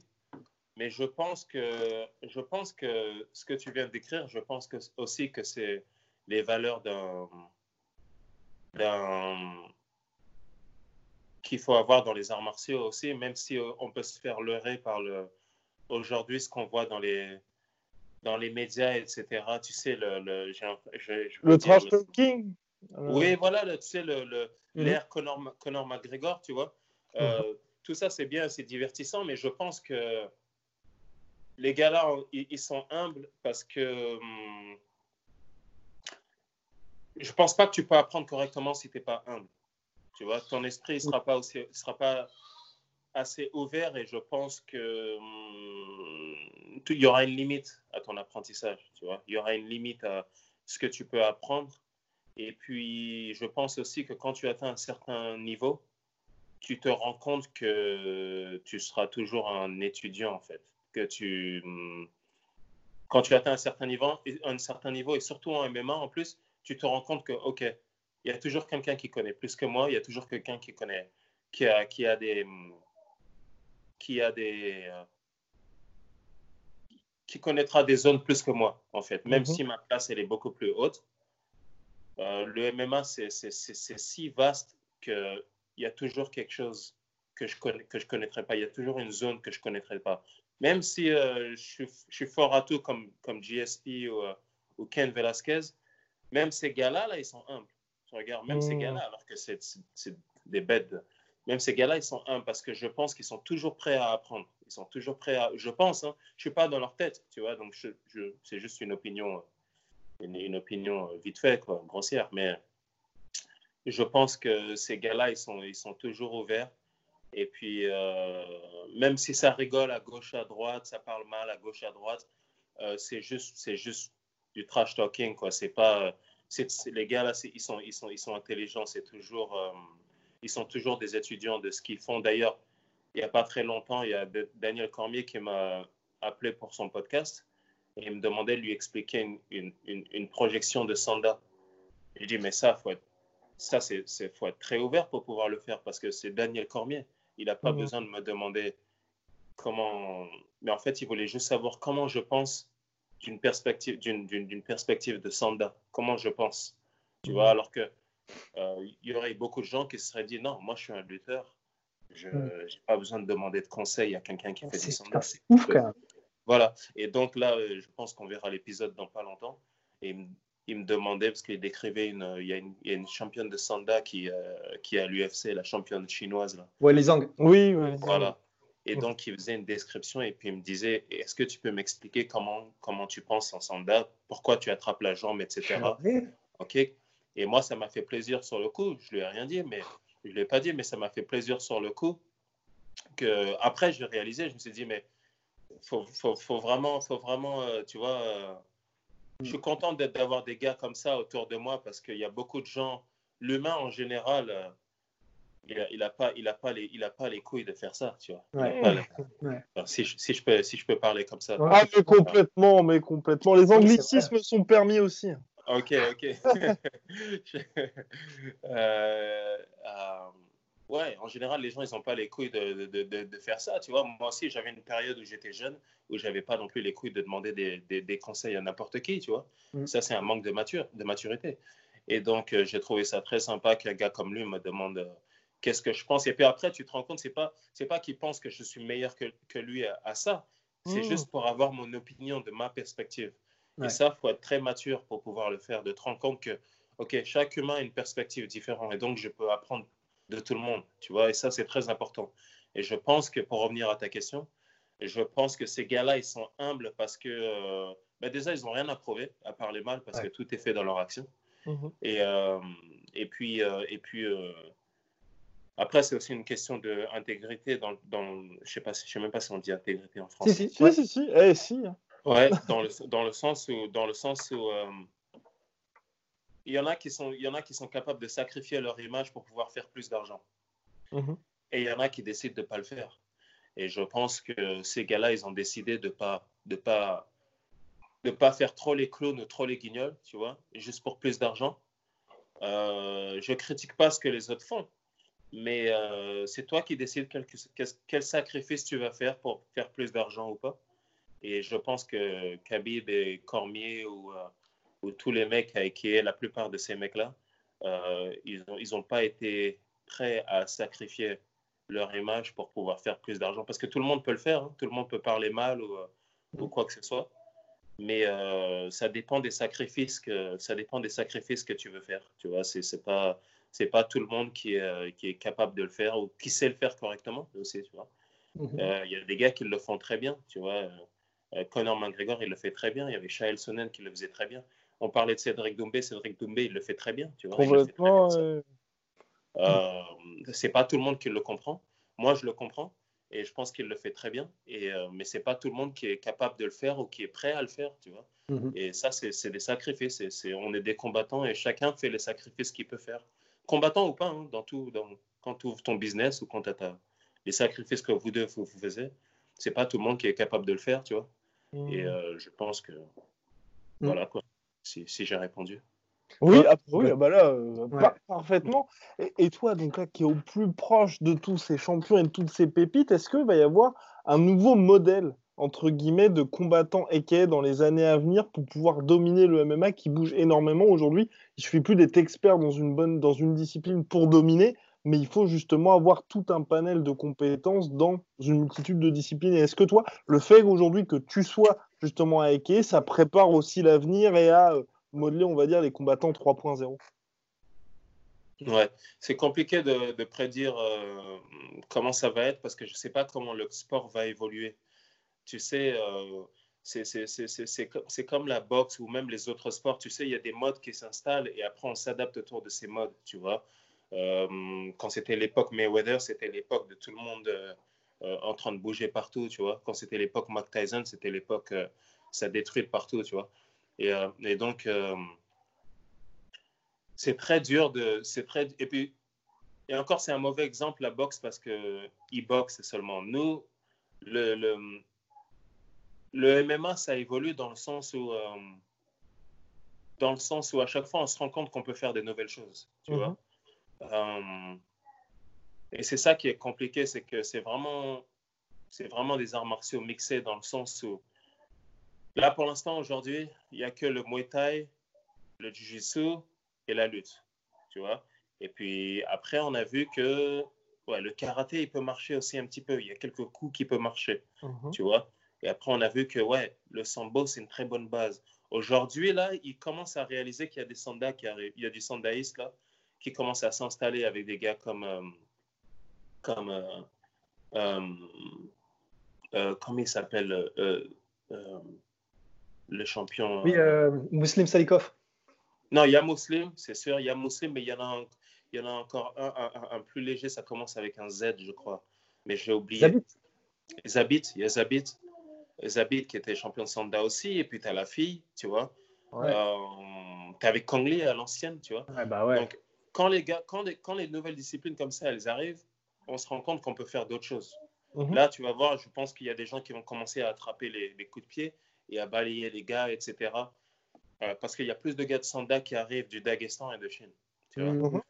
mais je pense que je pense que ce que tu viens de décrire, je pense que aussi que c'est les valeurs d'un d'un qu'il faut avoir dans les arts martiaux aussi, même si on peut se faire leurrer par le aujourd'hui ce qu'on voit dans les dans les médias, etc. Tu sais le le, je,
je, je le trash talking.
Oui, voilà, le, tu sais le l'air mm -hmm. Conor, Conor McGregor, tu vois. Mm -hmm. Tout ça, c'est bien, c'est divertissant, mais je pense que les gars-là, ils, sont humbles parce que hum, je pense pas que tu peux apprendre correctement si tu n'es pas humble. Tu vois, ton esprit ne sera, pas sera pas assez ouvert et je pense que hum, il y aura une limite à ton apprentissage. Tu vois, il y aura une limite à ce que tu peux apprendre. Et puis, je pense aussi que quand tu atteins un certain niveau, tu te rends compte que tu seras toujours un étudiant en fait. Que tu, quand tu atteins un certain niveau, un certain niveau et surtout en MMA en plus, tu te rends compte que ok, il y a toujours quelqu'un qui connaît plus que moi, il y a toujours quelqu'un qui connaît, qui a, qui a des, qui a des, qui connaîtra des zones plus que moi en fait. Même mm -hmm. si ma place elle est beaucoup plus haute, euh, le MMA c'est si vaste que il y a toujours quelque chose que je connais, que je connaîtrais pas. Il y a toujours une zone que je connaîtrais pas. Même si euh, je, suis, je, suis, fort à tout comme, comme GSP ou, euh, ou Ken Velasquez, même ces gars-là, là, ils sont humbles. Je regarde, même mmh. ces gars-là, alors que c'est des bêtes. Même ces gars-là, ils sont humbles parce que je pense qu'ils sont toujours prêts à apprendre. Ils sont toujours prêts à. Je pense, hein, je suis pas dans leur tête, tu vois. Donc, je, je, c'est juste une opinion, une, une, opinion vite fait, quoi, grossière. Mais je pense que ces gars-là, ils sont, ils sont toujours ouverts. Et puis, euh, même si ça rigole à gauche, à droite, ça parle mal à gauche, à droite, euh, c'est juste, c'est juste du trash talking, quoi. C'est pas, c'est, les gars là, ils sont, ils sont, ils sont intelligents. C'est toujours, euh, ils sont toujours des étudiants de ce qu'ils font. D'ailleurs, il n'y a pas très longtemps, il y a Daniel Cormier qui m'a appelé pour son podcast et il me demandait de lui expliquer une, une projection de Sanda. J'ai dit, mais ça, faut être ça, c'est faut être très ouvert pour pouvoir le faire parce que c'est Daniel Cormier. Il n'a pas mmh. besoin de me demander comment. Mais en fait, il voulait juste savoir comment je pense d'une perspective, d'une perspective de Sanda. Comment je pense. Tu mmh. vois, alors que euh, il y aurait beaucoup de gens qui se seraient dit non, moi je suis un lutteur. Je n'ai mmh. pas besoin de demander de conseils à quelqu'un qui fait du Sanda.
C'est ouf quand même.
Voilà. Et donc là, euh, je pense qu'on verra l'épisode dans pas longtemps. Et il me demandait, parce qu'il décrivait, une, il, y a une, il y a une championne de Sanda qui, euh, qui est à l'UFC, la championne chinoise. Là.
Ouais, les Ang.
Oui, oui.
Voilà. Et donc, il faisait une description et puis il me disait Est-ce que tu peux m'expliquer comment, comment tu penses en Sanda? Pourquoi tu attrapes la jambe, etc. Ok. Et moi, ça m'a fait plaisir sur le coup. Je lui ai rien dit, mais je ne l'ai pas dit, mais ça m'a fait plaisir sur le coup. Que, après, je réalisé, je me suis dit Mais il faut, faut, faut, vraiment, faut vraiment euh, tu vois. Euh, je suis content d'avoir des gars comme ça autour de moi parce qu'il y a beaucoup de gens. L'humain en général, euh, il n'a il a pas, il a pas, les, il a pas les couilles de faire ça, tu vois.
Ouais.
Les... Ouais. Alors, si, je, si, je peux, si je peux parler comme ça.
Ah, mais complètement, mais complètement. Les anglicismes sont permis aussi.
ok, ok. euh, euh, ouais, en général, les gens, ils n'ont pas les couilles de, de, de, de, faire ça. Tu vois, moi aussi, j'avais une période où j'étais jeune, où j'avais pas non plus les couilles de demander des, des, des conseils à n'importe qui, tu vois. Mm. Ça, c'est un manque de, mature, de maturité. Et donc, euh, j'ai trouvé ça très sympa qu'un gars comme lui me demande euh, qu'est-ce que je pense. Et puis après, tu te rends compte, c'est pas, c'est pas qu'il pense que je suis meilleur que, que lui à, à ça. C'est mm. juste pour avoir mon opinion de ma perspective. Ouais. Et ça, il faut être très mature pour pouvoir le faire, de te rendre compte que, OK, chaque humain a une perspective différente et donc je peux apprendre de tout le monde, tu vois, et ça, c'est très important. Et je pense que, pour revenir à ta question, je pense que ces gars-là, ils sont humbles parce que, euh, ben déjà, ils n'ont rien à prouver, à part les mal, parce ouais. que tout est fait dans leur action. Mm -hmm. et, euh, et puis, euh, et puis après, c'est aussi une question d'intégrité dans, dans, je sais pas, je sais même pas si on dit intégrité en français.
Si, si, ouais. si, si, eh, si.
Ouais, dans le, dans le sens où, dans le sens où il y en a qui sont, il y en a qui sont capables de sacrifier leur image pour pouvoir faire plus d'argent. -hmm. Et il y en a qui décident de pas le faire. Et je pense que ces gars-là, ils ont décidé de pas, de pas, de pas faire trop les clowns ou trop les guignols, tu vois, juste pour plus d'argent. Euh, je critique pas ce que les autres font mais euh, c'est toi qui décides quel, quel, sacrifice tu vas faire pour faire plus d'argent ou pas. Et je pense que Khabib et Cormier ou, euh, ou tous les mecs avec la plupart de ces mecs-là, euh, ils n'ont ils ont pas été prêts à sacrifier leur image pour pouvoir faire plus d'argent. Parce que tout le monde peut le faire, hein. tout le monde peut parler mal ou, ou quoi que ce soit. Mais ça dépend des sacrifices que ça dépend des sacrifices que tu veux faire. Tu vois, c'est pas c'est pas tout le monde qui est, euh, qui est capable de le faire ou qui sait le faire correctement aussi, tu vois. Il mm -hmm. euh, y a des gars qui le font très bien, tu vois. Euh, Conor McGregor, il le fait très bien. Il y avait Shael Sonnen qui le faisait très bien. On parlait de Cédric Doumbé. Cédric Doumbé, il le fait très bien, tu vois.
Complètement.
Euh, c'est pas tout le monde qui le comprend. Moi, je le comprends et je pense qu'il le fait très bien. Et, euh, mais c'est pas tout le monde qui est capable de le faire ou qui est prêt à le faire, tu vois. Mm -hmm. Et ça, c'est des sacrifices. C est, c est, on est des combattants et chacun fait les sacrifices qu'il peut faire combattant ou pas, hein, dans tout, dans, quand tu ouvres ton business ou quand tu as les sacrifices que vous deux vous, vous faisiez, c'est pas tout le monde qui est capable de le faire, tu vois. Mmh. Et euh, je pense que mmh. voilà quoi, si, si j'ai répondu.
Oui, ah, oui bah là, euh, ouais. par parfaitement. Et, et, toi, donc là, qui est au plus proche de tous ces champions et de toutes ces pépites, est-ce qu'il va y avoir un nouveau modèle entre guillemets, de combattants équais dans les années à venir pour pouvoir dominer le MMA qui bouge énormément aujourd'hui? Il suffit plus d'être expert dans une, bonne, dans une discipline pour dominer, mais il faut justement avoir tout un panel de compétences dans une multitude de disciplines. Et est-ce que toi, le fait aujourd'hui que tu sois justement à Eke, ça prépare aussi l'avenir et à euh, modeler, on va dire, les combattants 3.0
Ouais, c'est compliqué de, prédire euh, comment ça va être parce que je ne sais pas comment le sport va évoluer tu sais, euh, c'est comme la boxe ou même les autres sports. Tu sais, il y a des modes qui s'installent et après on s'adapte autour de ces modes, tu vois. Euh, quand c'était l'époque Mayweather, c'était l'époque de tout le monde en train de bouger partout, tu vois. Quand c'était l'époque Mike Tyson, c'était l'époque ça détruit partout, tu vois. Et, et donc, c'est très dur de. c'est très Et puis, et encore, c'est un mauvais exemple, la boxe, parce que e-box, c'est seulement nous. Le, le, le MMA, ça évolue dans le sens où, euh, dans le sens où à chaque fois, on se rend compte qu'on peut faire des nouvelles choses, tu mm -hmm. vois. Euh, et c'est ça qui est compliqué, c'est que c'est vraiment, c'est vraiment des arts martiaux mixés dans le sens où, là, pour l'instant, aujourd'hui, il n'y a que le Muay Thai, le Jiu-Jitsu et la lutte, tu vois. Et puis après, on a vu que ouais, le karaté, il peut marcher aussi un petit peu. Il y a quelques coups qui peuvent marcher, -hmm. tu vois. Et après, on a vu que ouais, le sambo, c'est une très bonne base. Aujourd'hui, là, il commence à réaliser qu'il y a des sandas qui arrivent. Il y a du sandaïste, là, qui commence à s'installer avec des gars comme. Euh, comme. Euh, euh, euh comment il s'appelle euh, Le champion.
Oui, Muslim Salikov.
Non, il y a Muslim, c'est sûr. Il y a Muslim, mais il y en a, un, il y en a encore un, un, un, plus léger. Ça commence avec un Z, je crois. Mais j'ai oublié.
Zabit.
Zabit, il y a Zabit. Zabit qui était champion de Sanda aussi, et puis tu as la fille, tu vois. Ouais. Euh, tu es avec Kongli à l'ancienne, tu vois.
Ouais, bah ouais.
Donc, quand les, gars, quand, les, quand les nouvelles disciplines comme ça, elles arrivent, on se rend compte qu'on peut faire d'autres choses. -hmm. Là, tu vas voir, je pense qu'il y a des gens qui vont commencer à attraper les, les, coups de pied et à balayer les gars, etc. Euh, parce qu'il y a plus de gars de Sanda qui arrivent du Daghestan et de Chine. Tu vois
Mhm.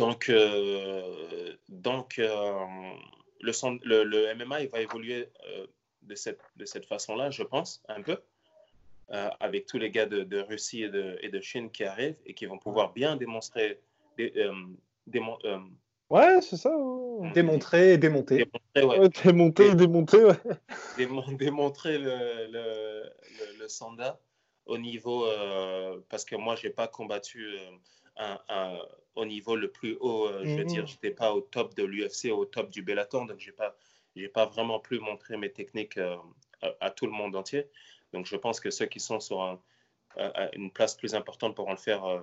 Donc, euh, donc euh, le, le, le MMA, il va évoluer de cette, de cette façon-là, je pense, un peu, avec tous les gars de, de Russie et de, et de Chine qui arrivent et qui vont pouvoir bien démontrer, dé- démon-
Ouais, c'est ça. ouais.
Démontrer et démonter.
démontrer, ouais,
Ouais, démonter, démonter, ouais.
démon- démontrer le, le, le, le Sanda au niveau, euh, parce que moi, je n'ai pas combattu euh, un- un- au niveau le plus haut, euh, je veux dire, je n'étais pas au top de l'UFC, au top du Bellator, donc je n'ai pas, j'ai pas vraiment pu montrer mes techniques euh, à, à tout le monde entier. Donc je pense que ceux qui sont sur un- une place plus importante pourront le faire, euh,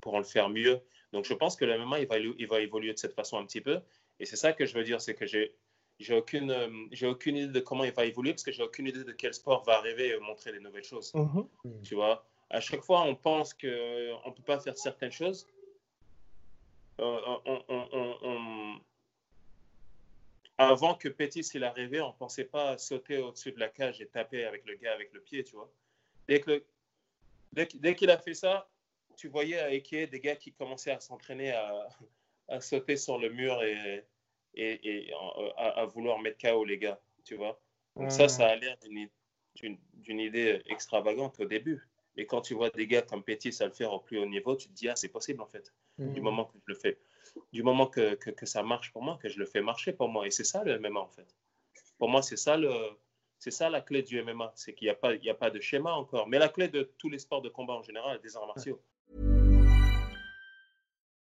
pourront le faire mieux. Donc je pense que le MMA, il va, il va évoluer de cette façon un petit peu. Et c'est ça que je veux dire, c'est que j'ai j'ai aucune, euh, j'ai aucune idée de comment il va évoluer parce que j'ai aucune idée de quel sport va arriver et montrer des nouvelles choses.
Mhm.
Tu vois, à chaque fois, on pense qu'on ne peut pas faire certaines choses. Euh, on- on- on- on- Avant que Pétis il arrivait, on ne pensait pas sauter au-dessus de la cage et taper avec le gars avec le pied, tu vois. Dès que le- dès que- dès qu'il a fait ça, tu voyais à Eke des gars qui commençaient à s'entraîner à, à sauter sur le mur et, et, et à, à vouloir mettre KO les gars, tu vois. Donc ça, ça a l'air d'une- idée extravagante au début. Et quand tu vois des gars comme Pétis à le faire au plus haut niveau, tu te dis, ah, c'est possible en fait. Du moment que je le fais. Du moment que, que, que ça marche pour moi, que je le fais marcher pour moi. Et c'est ça le MMA en fait. Pour moi, c'est ça, le, c'est ça la clé du MMA. C'est qu'il n'y a, pas- il y a pas de schéma encore. Mais la clé de tous les sports de combat en général, des arts martiaux.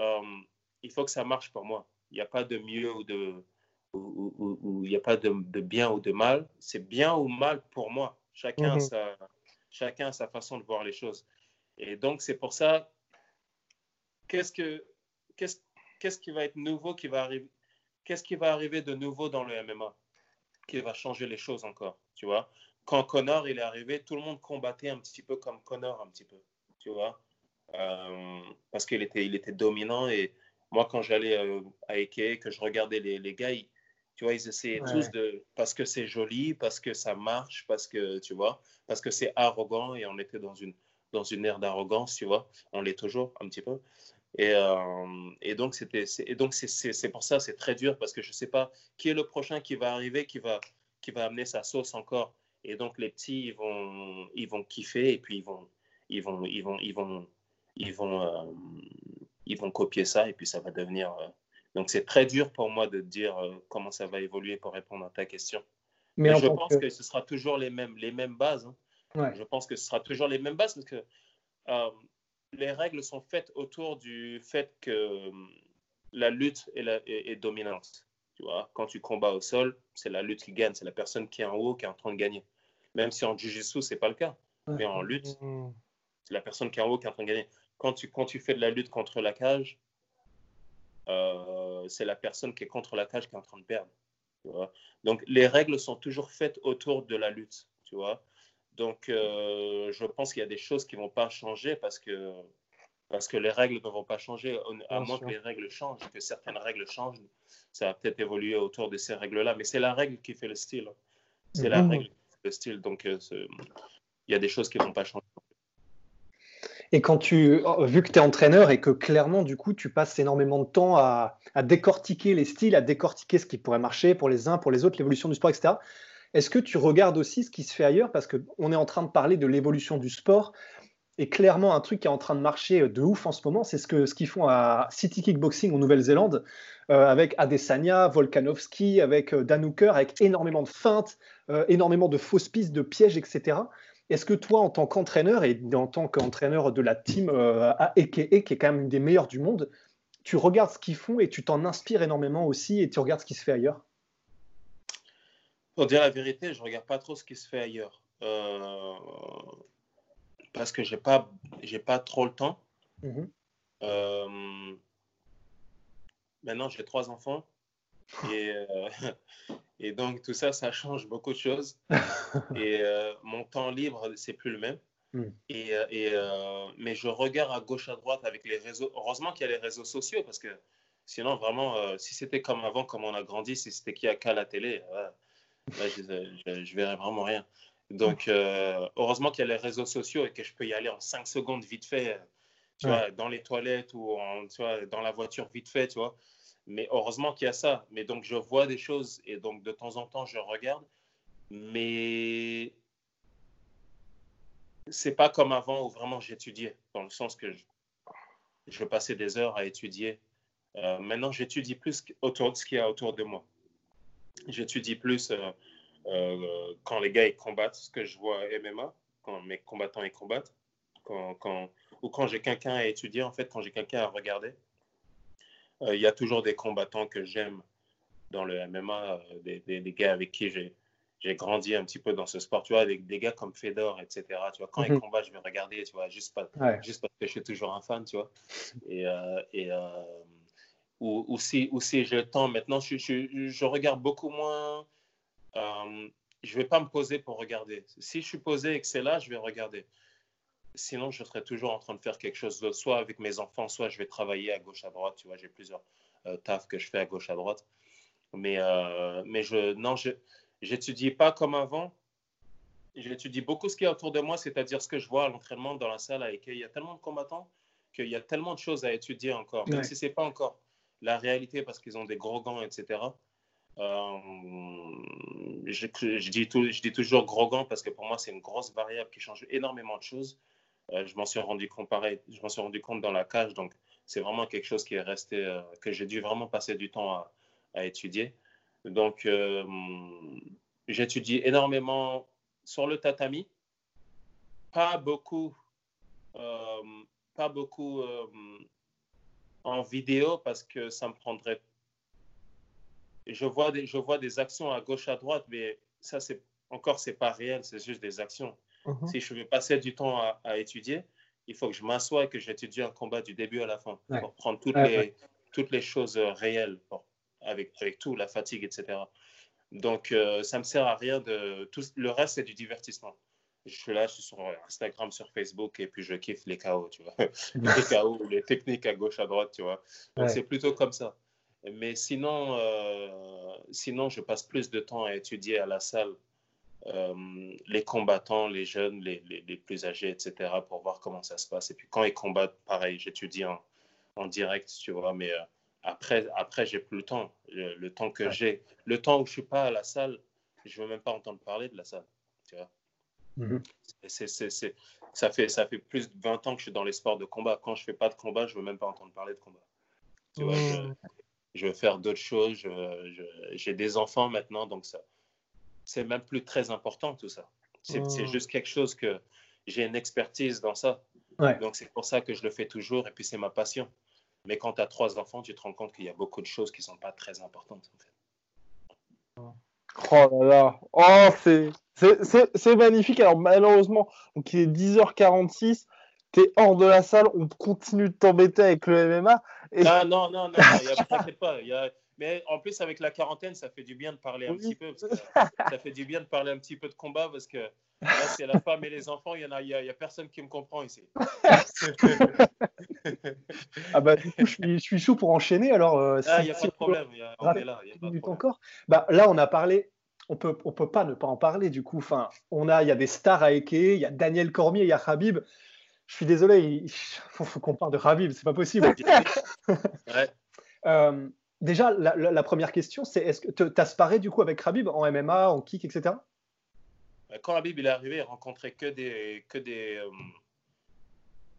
Euh, il faut que ça marche pour moi. Il n'y a pas de mieux ou de ou, il n'y a pas de, de bien ou de mal. C'est bien ou mal pour moi. Chacun,
Mhm.
sa, chacun a sa façon de voir les choses. Et donc, c'est pour ça, qu'est-ce, que, qu'est-ce, qu'est-ce qui va être nouveau qui va arriver Qu'est-ce qui va arriver de nouveau dans le MMA qui va changer les choses encore Tu vois? Quand Connor il est arrivé, tout le monde combattait un petit peu comme Connor, un petit peu. Tu vois? Parce qu'il était, il était dominant. Et moi, quand j'allais euh, à Eke, que je regardais les, les gars, ils- tu vois, ils essayaient
Ouais.
tous de. Parce que c'est joli, parce que ça marche, parce que, tu vois, parce que c'est arrogant et on était dans une, dans une ère d'arrogance, tu vois. On l'est toujours un petit peu. Et, euh, et donc, c'était, c'est, et donc c'est, c'est, c'est pour ça, c'est très dur parce que je ne sais pas qui est le prochain qui va arriver, qui va, qui va amener sa sauce encore. Et donc, les petits, ils vont, ils vont kiffer et puis ils vont, ils vont, ils vont, ils vont, ils vont, euh, ils vont copier ça et puis ça va devenir. euh, Donc, c'est très dur pour moi de dire euh, comment ça va évoluer pour répondre à ta question.
Mais
je pense
que-
que... ce sera toujours les mêmes, les mêmes bases. hein.
Ouais.
Je pense que ce sera toujours les mêmes bases parce que euh, les règles sont faites autour du fait que la lutte est, la- est- est dominante. Tu vois, quand tu combats au sol, c'est la lutte qui gagne, c'est la personne qui est en haut qui est en train de gagner. Même si en jiu-jitsu, ce n'est pas le cas. Mais en lutte,
Mhm.
c'est la personne qui est en haut qui est en train de gagner. Quand tu, quand tu fais de la lutte contre la cage, euh, c'est la personne qui est contre la cage qui est en train de perdre. tu vois. Donc, les règles sont toujours faites autour de la lutte. Tu vois. Donc, euh, je pense qu'il y a des choses qui ne vont pas changer parce que, parce que les règles ne vont pas changer, à
Bien
moins
sûr.
que les règles changent, que certaines règles changent. Ça va peut-être évoluer autour de ces règles-là, mais c'est la règle qui fait le style. C'est la
Mhm.
règle qui fait le style. Donc, euh, il y a des choses qui ne vont pas changer.
Et quand tu, oh, vu que tu es entraîneur et que clairement, du coup, tu passes énormément de temps à, décortiquer les styles, à décortiquer ce qui pourrait marcher pour les uns, pour les autres, l'évolution du sport, etc. Est-ce que tu regardes aussi ce qui se fait ailleurs? Parce qu'on est en train de parler de l'évolution du sport. Et clairement, un truc qui est en train de marcher de ouf en ce moment, c'est ce que ce qu'ils font à City Kickboxing en Nouvelle-Zélande, euh, avec Adesanya, Volkanovski, avec euh, Dan Hooker, avec énormément de feintes, euh, énormément de fausses pistes, de pièges, etc. Est-ce que toi, en tant qu'entraîneur et en tant qu'entraîneur de la team euh, AEKE, qui est quand même une des meilleures du monde, tu regardes ce qu'ils font et tu t'en inspires énormément aussi et tu regardes ce qui se fait ailleurs?
Pour dire la vérité, je regarde pas trop ce qui se fait ailleurs. Euh, parce que j'ai pas, j'ai pas trop le temps.
Mhm.
Euh, maintenant, j'ai trois enfants. Et, euh, et donc, tout ça, ça change beaucoup de choses. et euh, mon temps libre, c'est plus le même.
Mm.
Et, euh, et, euh, mais je regarde à gauche, à droite avec les réseaux. Heureusement qu'il y a les réseaux sociaux parce que sinon, vraiment, si c'était comme avant, comme on a grandi, si c'était qu'il y a qu'à la télé, là, je, je, je verrais vraiment rien. Donc, heureusement qu'il y a les réseaux sociaux et que je peux y aller en 5 secondes vite fait, tu
Ouais.
vois, dans les toilettes ou en, tu vois, dans la voiture vite fait, tu vois. Mais heureusement qu'il y a ça. Mais donc, je vois des choses et donc, de temps en temps, je regarde. Mais c'est pas comme avant où vraiment j'étudiais, dans le sens que je, passais des heures à étudier. Euh, maintenant, j'étudie plus autour de ce qu'il y a autour de moi. J'étudie plus euh, euh, quand les gars ils combattent, ce que je vois à MMA, quand mes combattants ils combattent, quand, ou quand j'ai quelqu'un à étudier, en fait, quand j'ai quelqu'un à regarder. Euh, Il y a toujours des combattants que j'aime dans le MMA, euh, des, des, des gars avec qui j'ai j'ai grandi un petit peu dans ce sport, tu vois, avec des gars comme Fedor, etc. Tu vois, quand ils
Mhm.
combattent, je vais regarder, tu vois, juste, pas,
Ouais.
juste parce que je suis toujours un fan, tu vois. Et, euh, et euh, ou, ou si, ou si j'ai le temps, maintenant, je, je, je regarde beaucoup moins. Euh, je vais pas me poser pour regarder. Si je suis posé et que c'est là, je vais regarder. Sinon, je serai toujours en train de faire quelque chose d'autre, soit avec mes enfants, soit je vais travailler à gauche, à droite. Tu vois, j'ai plusieurs euh, tafs que je fais à gauche, à droite. Mais, euh, mais je, non, je j'étudie pas comme avant. J'étudie beaucoup ce qu'il y a autour de moi, c'est-à-dire ce que je vois à l'entraînement dans la salle avec il y a tellement de combattants qu'il y a tellement de choses à étudier encore, même
Ouais.
si c'est pas encore la réalité parce qu'ils ont des gros gants, etc. Euh, je, je dis tout- je dis toujours gros gants parce que pour moi c'est une grosse variable qui change énormément de choses. Euh, je m'en suis rendu compte pareil, je m'en suis rendu compte dans la cage, donc c'est vraiment quelque chose qui est resté, euh, que j'ai dû vraiment passer du temps à, étudier. Donc, euh, j'étudie énormément sur le tatami, pas beaucoup, pas beaucoup en vidéo parce que ça me prendrait. Je vois des, je vois des actions à gauche, à droite, mais ça, c'est encore, c'est pas réel, c'est juste des actions.
Mhm.
Si je veux passer du temps à, à étudier, il faut que je m'assoie et que j'étudie un combat du début à la fin
Ouais.
pour prendre toutes,
Ouais,
les,
ouais.
toutes les choses euh, réelles, pour- avec, avec tout, la fatigue, etc. Donc, euh, ça me sert à rien de. Tout, le reste, c'est du divertissement. Je suis là, je suis sur Instagram, sur Facebook, et puis je kiffe les KO, tu vois. les KO, les techniques à gauche, à droite, tu vois. Donc, c'est plutôt comme ça. Mais sinon, euh, sinon, je passe plus de temps à étudier à la salle euh, les combattants, les jeunes, les, les, les plus âgés, etc., pour voir comment ça se passe. Et puis quand ils combattent, pareil, j'étudie en, en direct, tu vois, mais euh, après, après j'ai plus le temps. Le, le temps que
Ouais.
j'ai, le temps où je suis pas à la salle, je veux même pas entendre parler de la salle, tu vois.
Mhm.
C'est, ça, fait, ça fait plus de 20 ans que je suis dans les sports de combat. Quand je fais pas de combat, je veux même pas entendre parler de combat. Tu vois, je, je veux faire d'autres choses. J'ai des enfants maintenant, donc ça, c'est même plus très important tout ça. C'est, c'est
Mm.
juste quelque chose que j'ai une expertise dans ça.
Ouais.
Donc c'est pour ça que je le fais toujours et puis c'est ma passion. Mais quand tu as trois enfants, tu te rends compte qu'il y a beaucoup de choses qui sont pas très importantes. En fait.
Oh là là. Oh, c'est, magnifique. Alors, malheureusement, donc, il est 10h46. T'es hors de la salle. On continue de t'embêter avec le MMA. Et...
Ah non, non, non, t'inquiète pas. Y a... Mais en plus, avec la quarantaine, ça fait du bien de parler un
Oui.
petit peu. parce que ça fait du bien de parler un petit peu de combat parce que là, c'est la femme et les enfants. Il y en a, y a, y a personne qui me comprend ici.
Ah bah du coup, je suis, je suis chaud pour enchaîner. Alors, euh,
Ah, il n'y a pas de problème. il y a- on est là. y a pas de
encore. Bah, là, on a parlé. On peut, on peut pas ne pas en parler du coup. Enfin, on a, il y a des stars à Eke, il y a Daniel Cormier, il y a Habib. Je suis désolé, il faut, faut qu'on parle de Habib, c'est pas possible.
Ouais.
Euh, déjà, la, la- la première question, c'est est-ce que tu as sparé du coup avec Habib en MMA, en kick, etc.
Quand Habib il est arrivé, il rencontrait que des que des euh,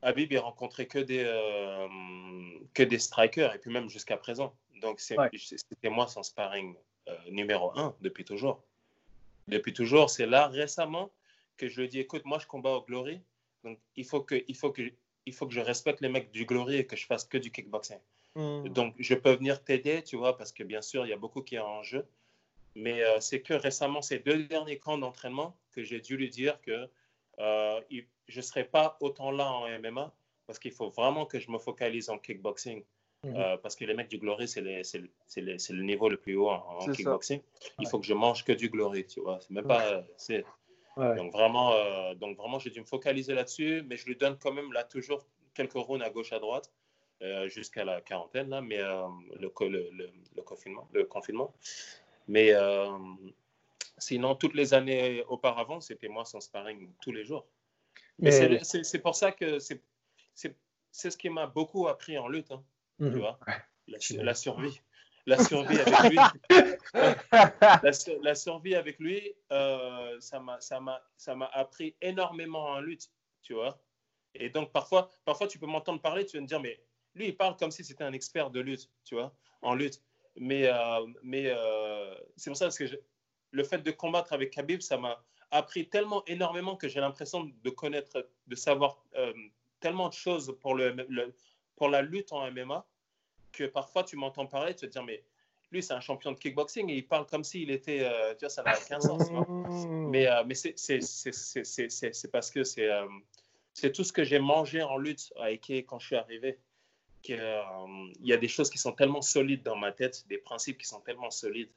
Habib il rencontrait que des euh, que des strikers et puis même jusqu'à présent. Donc
Ouais.
c'était moi son sparring euh, numéro un depuis toujours. Depuis toujours, c'est là récemment que je lui ai dit écoute, moi je combats au Glory, donc il faut que il faut que il faut que je respecte les mecs du Glory et que je fasse que du kickboxing.
Mmh.
Donc, je peux venir t'aider, tu vois, parce que bien sûr, il y a beaucoup qui est en jeu. Mais euh, c'est que récemment, ces deux derniers camps d'entraînement, que j'ai dû lui dire que euh, je ne serai pas autant là en MMA parce qu'il faut vraiment que je me focalise en kickboxing.
Mhm.
Euh, parce que les mecs du Glory, c'est le, niveau le plus haut en, en
C'est ça.
kickboxing. Il faut que je mange que du Glory, tu vois. C'est même pas.
Ouais.
Donc vraiment, donc vraiment, j'ai dû me focaliser là-dessus, mais je lui donne quand même là toujours quelques rounds à gauche à droite euh, jusqu'à la quarantaine là, mais euh, le, le, le, le confinement, le confinement. Mais euh, sinon, toutes les années auparavant, c'était moi sans sparring tous les jours. Mais,
Mais-
c'est- pour ça que c'est ce qui m'a beaucoup appris en lutte, hein, tu
Mhm.
vois, la, survie. La survie avec lui, la, sur- la survie avec lui, euh, ça m'a appris énormément en lutte, tu vois. Et donc parfois parfois tu peux m'entendre parler, tu vas me dire mais lui il parle comme si c'était un expert de lutte, tu vois, en lutte. Mais euh, mais euh, c'est pour ça parce que je- le fait de combattre avec Khabib, ça m'a appris tellement énormément que j'ai l'impression de connaître, de savoir euh, tellement de choses pour le, le- pour la lutte en MMA que parfois tu m'entends parler, tu te dire mais lui c'est un champion de kickboxing et il parle comme s'il était, euh, tu vois, ça n'a aucun sens.
Mmh.
mais, euh, mais c'est- parce que c'est euh, c'est tout ce que j'ai mangé en lutte à Ike quand je suis arrivé. Qu'il y a des choses qui sont tellement solides dans ma tête, des principes qui sont tellement solides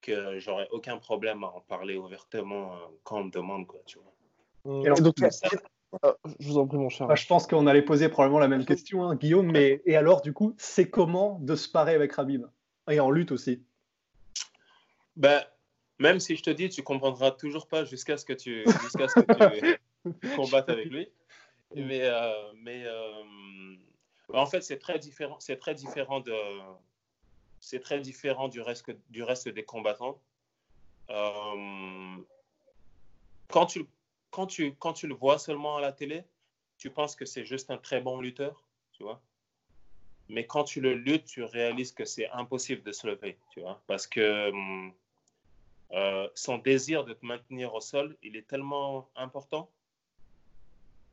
que j'aurais aucun problème à en parler ouvertement euh, quand on me demande. Quoi, tu vois.
Et alors,
Donc,
tout
euh, je vous en prie, mon cher.
Je pense qu'on allait poser probablement la même question, hein, Guillaume. Mais et alors, du coup, c'est comment de se parer avec Rabib Et en lutte aussi.
Ben, même si je te dis, tu comprendras toujours pas jusqu'à ce que tu, jusqu'à ce que tu combattes avec lui. Mais, euh, mais euh, en fait, c'est très différent. C'est très différent de, c'est très différent du reste, du reste des combattants. Euh, quand tu, quand tu, quand tu le vois seulement à la télé, tu penses que c'est juste un très bon lutteur, tu vois. Mais quand tu le luttes, tu réalises que c'est impossible de se lever, tu vois, parce que euh, son désir de te maintenir au sol, il est tellement important.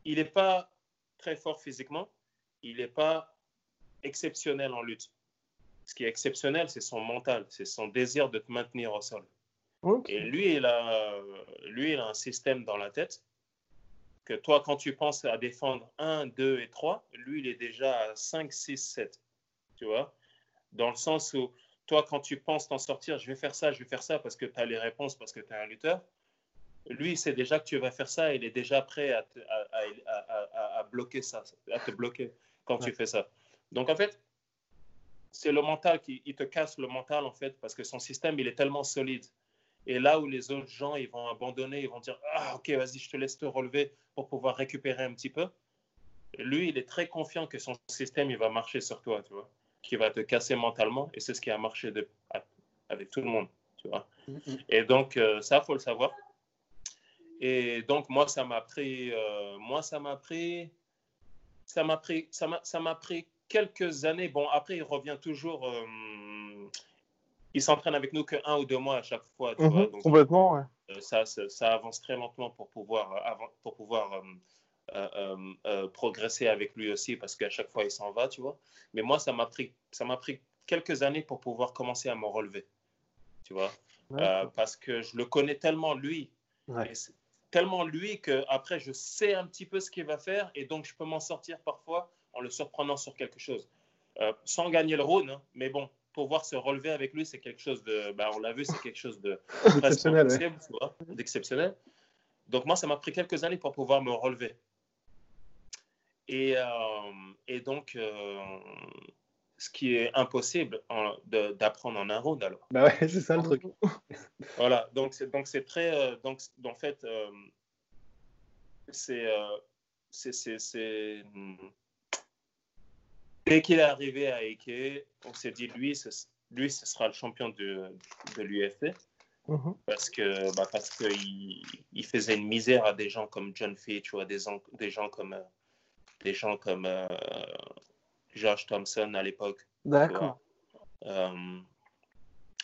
Il n'est pas très fort physiquement, il n'est pas exceptionnel en lutte. Ce qui est exceptionnel, c'est son mental, c'est son désir de te maintenir au sol. Et lui, il a, lui, il a un système dans la tête que toi, quand tu penses à défendre 1, 2 et 3, lui, il est déjà à 5, 6, 7. Tu vois? Dans le sens où, toi, quand tu penses t'en sortir, je vais faire ça, je vais faire ça parce que tu as les réponses, parce que tu es un lutteur, lui, il sait déjà que tu vas faire ça, il est déjà prêt te- à- à- à bloquer ça, à te bloquer quand tu fais ça. Donc, en fait, c'est le mental qui il te casse le mental, en fait, parce que son système, il est tellement solide. Et là où les autres gens, ils vont abandonner, ils vont dire Ah, ok, vas-y, je te laisse te relever pour pouvoir récupérer un petit peu. Lui, il est très confiant que son système, il va marcher sur toi, tu vois, qui va te casser mentalement. Et c'est ce qui a marché de, avec tout le monde, tu vois. Et donc, euh, ça, faut le savoir. Et donc, moi, ça m'a pris, euh, moi, ça m'a pris, ça m'a pris, ça m'a, ça m'a pris quelques années. Bon, après, il revient toujours. euh, il s'entraîne avec nous que un ou deux mois à chaque fois. Tu
Mhm,
vois, donc,
complètement, ouais.
euh, ça, ça, ça avance très lentement pour pouvoir, euh, pour pouvoir euh, progresser avec lui aussi, parce qu'à chaque fois, il s'en va, tu vois. Mais moi, ça m'a pris, ça m'a pris quelques années pour pouvoir commencer à me relever, tu vois. Parce que je le connais tellement, lui.
Ouais.
Tellement lui que après je sais un petit peu ce qu'il va faire et donc je peux m'en sortir parfois en le surprenant sur quelque chose. Euh, sans gagner le round, hein, mais bon, pouvoir se relever avec lui, c'est quelque chose de. ben, on l'a vu, c'est quelque chose de presque
Exceptionnel, ouais.
d'exceptionnel. Donc moi, ça m'a pris quelques années pour pouvoir me relever. Et, euh, et donc, euh, ce qui est impossible d'apprendre en un round alors.
Bah ouais, c'est ça le truc.
Voilà, donc c'est donc c'est très euh, donc en fait euh, c'est euh, c'est hmm. dès qu'il est arrivé à Ike, on s'est dit lui ce, lui ce sera le champion de de l'UFC
Mhm.
parce que bah, parce que il, il faisait une misère à des gens comme John Fitch ou à des, des gens comme euh, des gens comme Josh Thompson à l'époque.
D'accord.
Euh,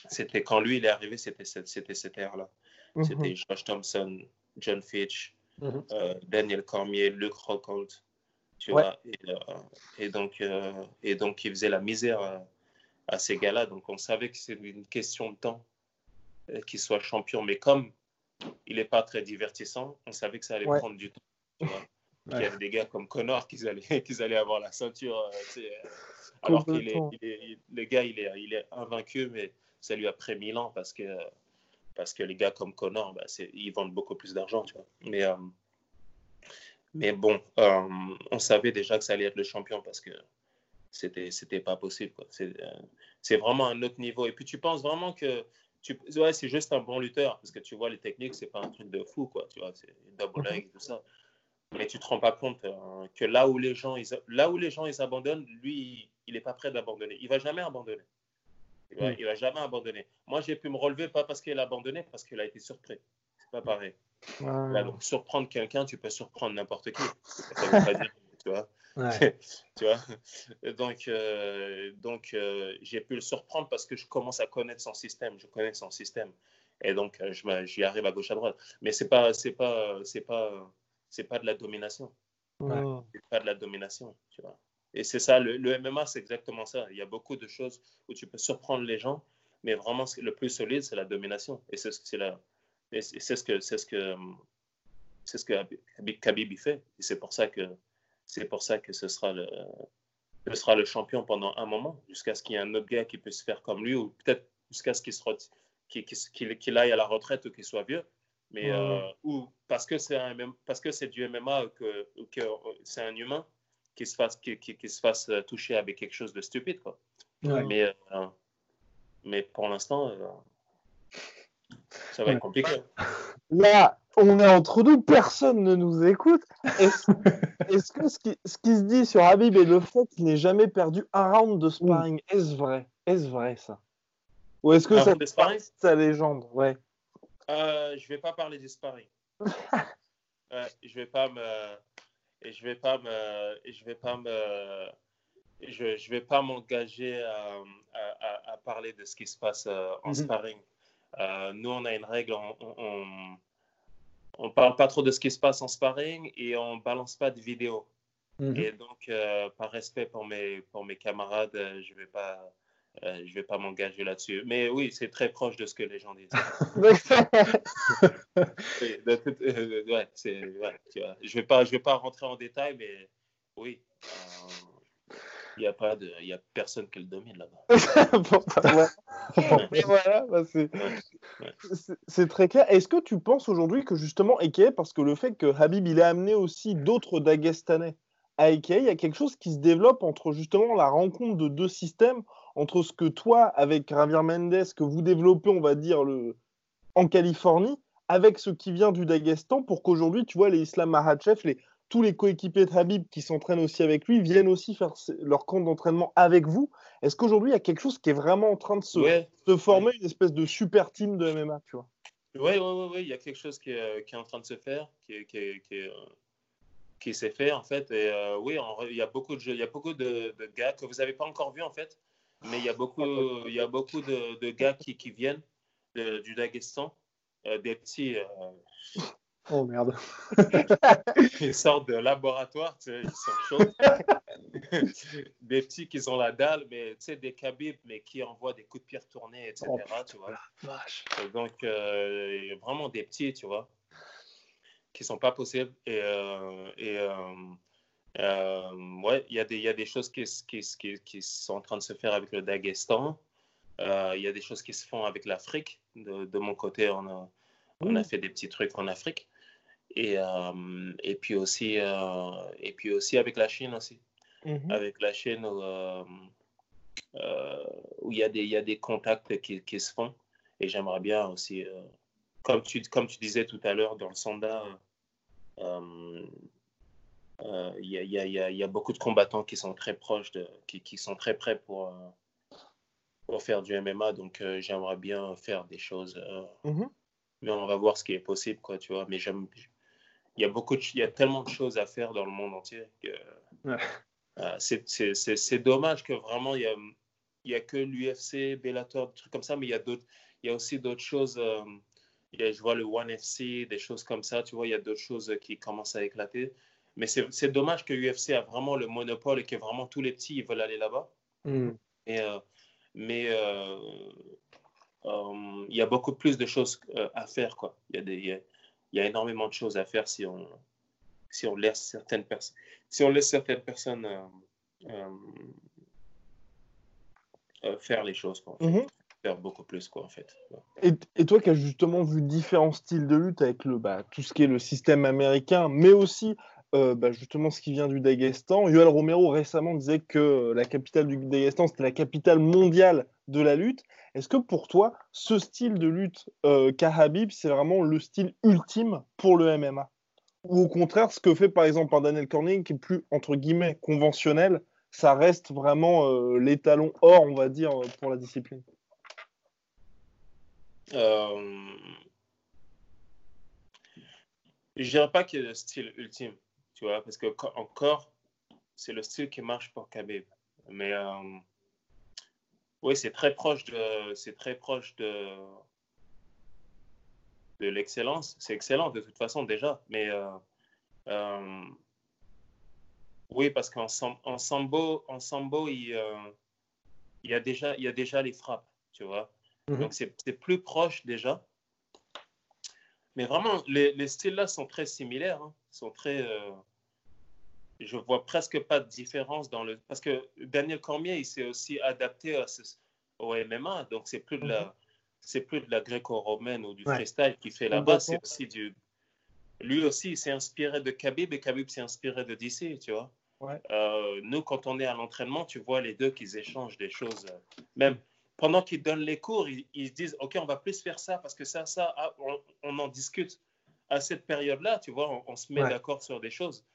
c'était quand lui il est arrivé, c'était cette, cette ère-là.
Mhm.
C'était Josh Thompson, John Fitch,
Mhm.
euh, Daniel Cormier, Luke Rockhold, tu
Ouais.
vois. Et, euh, et donc, et donc, il faisait la misère à, à ces gars-là. Donc, on savait que c'était une question de temps qu'il soit champion. Mais comme il n'est pas très divertissant, on savait que ça allait prendre du temps. Tu vois Il y avait des gars comme Connor qui allaient, qu'ils allaient avoir la ceinture. alors qu'il est, le gars, il est, il est invaincu, mais ça lui a pris mille ans parce que, parce que les gars comme Connor, bah, ils vendent beaucoup plus d'argent. Tu vois mais, mais bon, on savait déjà que ça allait être le champion parce que c'était c'était pas possible euh, c'est vraiment un autre niveau et puis tu penses vraiment que tu ouais, c'est juste un bon lutteur parce que tu vois les techniques c'est pas un truc de fou quoi tu vois c'est double leg mhm. tout ça mais tu te rends pas compte hein, que là où les gens ils, là où les gens ils abandonnent lui il est pas prêt d'abandonner. Il va jamais abandonner. Il va, il va jamais abandonner. Moi j'ai pu me relever pas parce qu'il a abandonné parce qu'il a été surpris. C'est pas pareil. Donc surprendre quelqu'un tu peux surprendre n'importe qui. Ça veut pas dire, tu vois. Tu vois. Donc, euh, donc euh, j'ai pu le surprendre parce que je commence à connaître son système. Je connais son système. Et donc, euh, j'y arrive à gauche à droite. Mais ce n'est pas, c'est pas, c'est pas, c'est pas de la domination. Ouais. C'est pas de la domination, tu vois. Et c'est ça, le, le MMA, c'est exactement ça. Il y a beaucoup de choses où tu peux surprendre les gens, mais vraiment, le plus solide, c'est la domination. Et c'est ce que c'est la, c'est ce que c'est ce que c'est ce que Khabib fait. Et c'est pour ça que c'est pour ça que ce sera le, ce sera le champion pendant un moment, jusqu'à ce qu'il y ait un autre gars qui puisse faire comme lui, ou peut-être jusqu'à ce qu'il aille à la retraite ou qu'il soit vieux. Mais, euh, ou parce que c'est parce que c'est du MMA que, que c'est un humain qui se fasse qui, qui, se fasse toucher avec quelque chose de stupide quoi. Mais euh, mais pour l'instant euh, ça va être compliqué.
Là, on est entre nous, personne ne nous écoute. Est-ce que ce qui, ce qui, se dit sur Habib et le fait qu'il n'ait jamais perdu un round de sparring, est-ce vrai? Est-ce vrai ça? Ou est-ce que c'est sa légende? Ouais.
Euh, je vais pas parler du sparring. euh, je vais pas me et je vais pas me et je vais pas me je, je vais pas m'engager à, à, à, parler de ce qui se passe euh, en mhm. sparring. Euh, nous, on a une règle, on, on parle pas trop de ce qui se passe en sparring et on balance pas de vidéos. Mhm. Et donc, euh, par respect pour mes, pour mes camarades, je vais pas, euh, je vais pas m'engager là-dessus. Mais oui, c'est très proche de ce que les gens disent. ouais, tu vois. Je vais pas, je vais pas rentrer en détail, mais oui. Il n'y a pas de, il y a personne qui le domine là-bas.
voilà, bah, c'est très clair. Est-ce que tu penses aujourd'hui que justement Eke, parce que le fait que Habib il a amené aussi d'autres Dagestanais à Eke, il y a quelque chose qui se développe entre justement la rencontre de deux systèmes, entre ce que toi avec Javier Mendes que vous développez, on va dire le en Californie, avec ce qui vient du Dagestan, pour qu'aujourd'hui tu vois les Islam Mahachev, les tous les coéquipiers de Habib qui s'entraînent aussi avec lui viennent aussi faire leur camp d'entraînement avec vous. Est-ce qu'aujourd'hui, il y a quelque chose qui est vraiment en train de se, former, une espèce de super team de MMA, tu vois?
Oui, oui, oui, il y a quelque chose qui est, qui est, en train de se faire, qui, qui, qui, s'est fait, en fait. Et euh, oui, il y a beaucoup de, il y a beaucoup de, de gars que vous n'avez pas encore vus, en fait. Mais il y a beaucoup, il y a beaucoup de, de gars qui, qui viennent du Daghestan, euh, des petits... Euh,
Oh merde.
ils sortent de laboratoire, tu sais, ils sont chauds. des petits qui ont la dalle, mais tu sais, des cabibs, mais qui envoient des coups de pierre tournés, etc. Oh, tu vois. donc, euh, vraiment des petits, tu vois, qui sont pas possibles. Et, et euh, ouais, il y, a des, y a des choses qui, qui, qui, qui, sont en train de se faire avec le Daghestan. Il y a des choses qui se font avec l'Afrique. De, de, mon côté, on a, on a fait des petits trucs en Afrique. Et, euh, et, puis aussi, euh, et puis aussi avec la Chine aussi. Mhm. Avec la Chine où, euh, il, y a des, il y a des contacts qui, qui se font. Et j'aimerais bien aussi, comme, tu, comme tu disais tout à l'heure dans le Sonda, il y, a, y, a, y, a, beaucoup de combattants qui sont très proches, de, qui, qui sont très prêts pour, pour faire du MMA. Donc j'aimerais bien faire des choses. Mhm. Mais on va voir ce qui est possible, quoi, tu vois. Mais j'aime il y a beaucoup il y a tellement de choses à faire dans le monde entier que euh, c'est dommage que vraiment il y a, il y a que l'UFC, Bellator, des trucs comme ça, mais il y a d'autres, il y a aussi d'autres choses. Euh, il y a, je vois le One FC, des choses comme ça, tu vois, il y a d'autres choses qui commencent à éclater. Mais c'est dommage que l'UFC a vraiment le monopole et que vraiment tous les petits ils veulent aller là-bas. Mm. Et, euh, mais il y a beaucoup plus de choses euh, à faire. Il, y il, y a, énormément de choses à faire si on, si on, laisse, certaines personnes, si on laisse certaines personnes euh, euh, faire les choses. Quoi, mhm. Faire beaucoup plus, quoi, en fait.
Et, et, toi qui as justement vu différents styles de lutte avec le, bah, tout ce qui est le système américain, mais aussi euh, bah, justement ce qui vient du Daghestan. Yoel Romero récemment disait que la capitale du Daghestan, c'était la capitale mondiale de la lutte. Est-ce que pour toi, ce style de lutte euh, Habib, c'est vraiment le style ultime pour le MMA Ou au contraire, ce que fait par exemple un Daniel Cormier, qui est plus, entre guillemets, conventionnel, ça reste vraiment euh, l'étalon or, on va dire, pour la discipline?
Euh... Je dirais pas a le style ultime tu vois, parce que encore, c'est le style qui marche pour Khabib. Mais euh, oui, c'est très proche de, c'est très proche de, de l'excellence. C'est excellent de toute façon déjà, mais euh, euh, oui, parce qu'en en sambo, en sambo, il, il y a déjà, il y a déjà les frappes, tu vois. Mhm. Donc c'est plus proche déjà. Mais vraiment, les, les styles-là sont très similaires, hein. sont très, je vois presque pas de différence dans le. Parce que Daniel Cormier, il s'est aussi adapté au MMA, donc c'est plus de la. Mhm. C'est plus de la gréco-romaine ou du freestyle qu'il fait là-bas, c'est aussi du. Lui aussi, il s'est inspiré de Khabib et Khabib s'est inspiré de DC, tu vois. Euh, nous, quand on est à l'entraînement, tu vois les deux qu'ils échangent des choses. Même pendant qu'ils donnent les cours, ils, ils, disent Ok, on va plus faire ça parce que ça, ça, ah, on, en discute. À cette période-là, tu vois, on, se met d'accord sur des choses.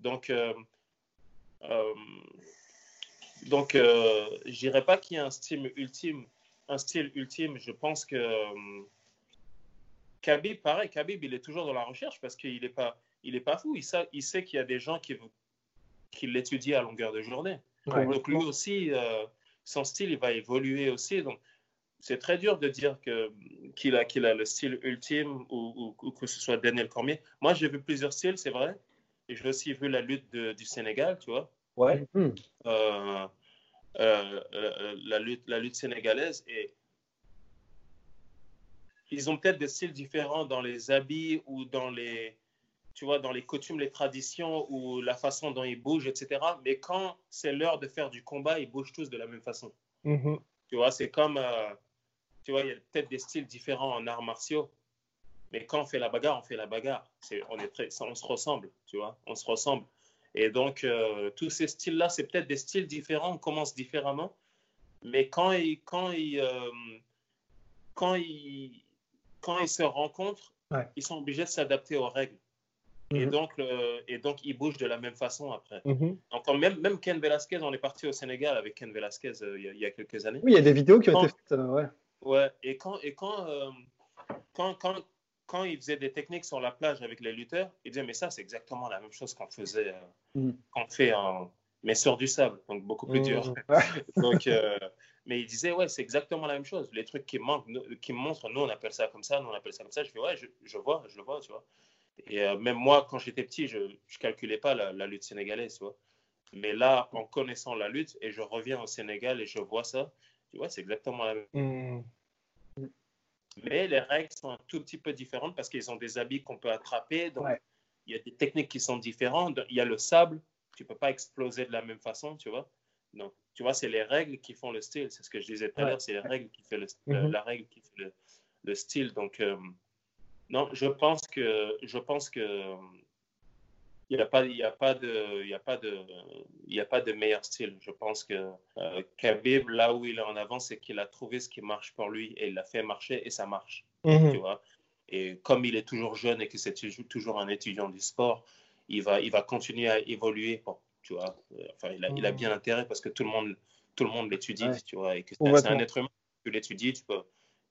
Donc, euh, euh, donc euh, je dirais pas qu'il y a un style ultime. Un style ultime, je pense que euh, Khabib, pareil, Khabib, il est toujours dans la recherche parce qu'il n'est pas, il est pas fou. Il sait, il sait qu'il y a des gens qui, qui l'étudient à longueur de journée. Donc lui aussi, son style, il va évoluer aussi. Donc c'est très dur de dire que, qu'il, a, qu'il a le style ultime ou, ou, que ce soit Daniel Cormier. Moi, j'ai vu plusieurs styles, c'est vrai. Et j'ai aussi vu la lutte du Sénégal, tu vois.
Ouais.
Euh, euh, euh, la, lutte, la lutte sénégalaise. Et ils ont peut-être des styles différents dans les habits ou dans les, tu vois, dans les coutumes, les traditions ou la façon dont ils bougent, etc. Mais quand c'est l'heure de faire du combat, ils bougent tous de la même façon. Mm-hmm. Tu vois, c'est comme, tu vois, il y a peut-être des styles différents en arts martiaux. Mais quand on fait la bagarre, on fait la bagarre. on, est très, on se ressemble, tu vois, on se ressemble. Et donc, euh, tous ces styles-là, c'est peut-être des styles différents, on commence différemment. Mais quand ils, quand ils, euh, quand ils, quand ils se rencontrent, ils sont obligés de s'adapter aux règles. Et, mhm. donc, et donc, ils bougent de la même façon après. Donc, même, même Ken Velasquez, on est parti au Sénégal avec Ken Velasquez euh, il, y a, quelques années.
Oui, il y a des vidéos qui ont été faites. ouais.
ouais. Et quand, et quand, quand, quand, quand il faisait des techniques sur la plage avec les lutteurs, il disait, mais ça, c'est exactement la même chose qu'on faisait, euh, mm. qu'on fait en, mais sur du sable, donc beaucoup plus dur. Mm. donc, euh, mais il disait, ouais, c'est exactement la même chose. Les trucs qui, manquent, qui me montrent, nous, on appelle ça comme ça, nous, on appelle ça comme ça. Je fais, ouais, je, vois, je le vois, tu vois. Et euh, même moi, quand j'étais petit, je ne calculais pas la, lutte sénégalaise, tu vois. Mais là, en connaissant la lutte, et je reviens au Sénégal et je vois ça, tu vois, c'est exactement la même. Mm. Mais les règles sont un tout petit peu différentes parce qu'ils ont des habits qu'on peut attraper. Donc, il y a des techniques qui sont différentes. Il y a le sable, tu ne peux pas exploser de la même façon, tu vois. Donc, tu vois, c'est les règles qui font le style. C'est ce que je disais tout à l'heure, c'est les règles qui fait le, mm-hmm. la règle qui fait le, style. Donc, euh, non, je pense que, je pense que il n'y a pas, il a pas de, il a pas de, il a pas de meilleur style. Je pense que euh, Khabib, là où il est en avant, c'est qu'il a trouvé ce qui marche pour lui et il l'a fait marcher et ça marche. Mhm. Tu vois? Et comme il est toujours jeune et que c'est toujours un étudiant du sport, il va, il va continuer à évoluer. tu vois? Enfin, il a, il a, bien intérêt parce que tout le monde, tout le monde l'étudie, tu vois? Et que c'est un être humain. Tu l'étudies, tu peux.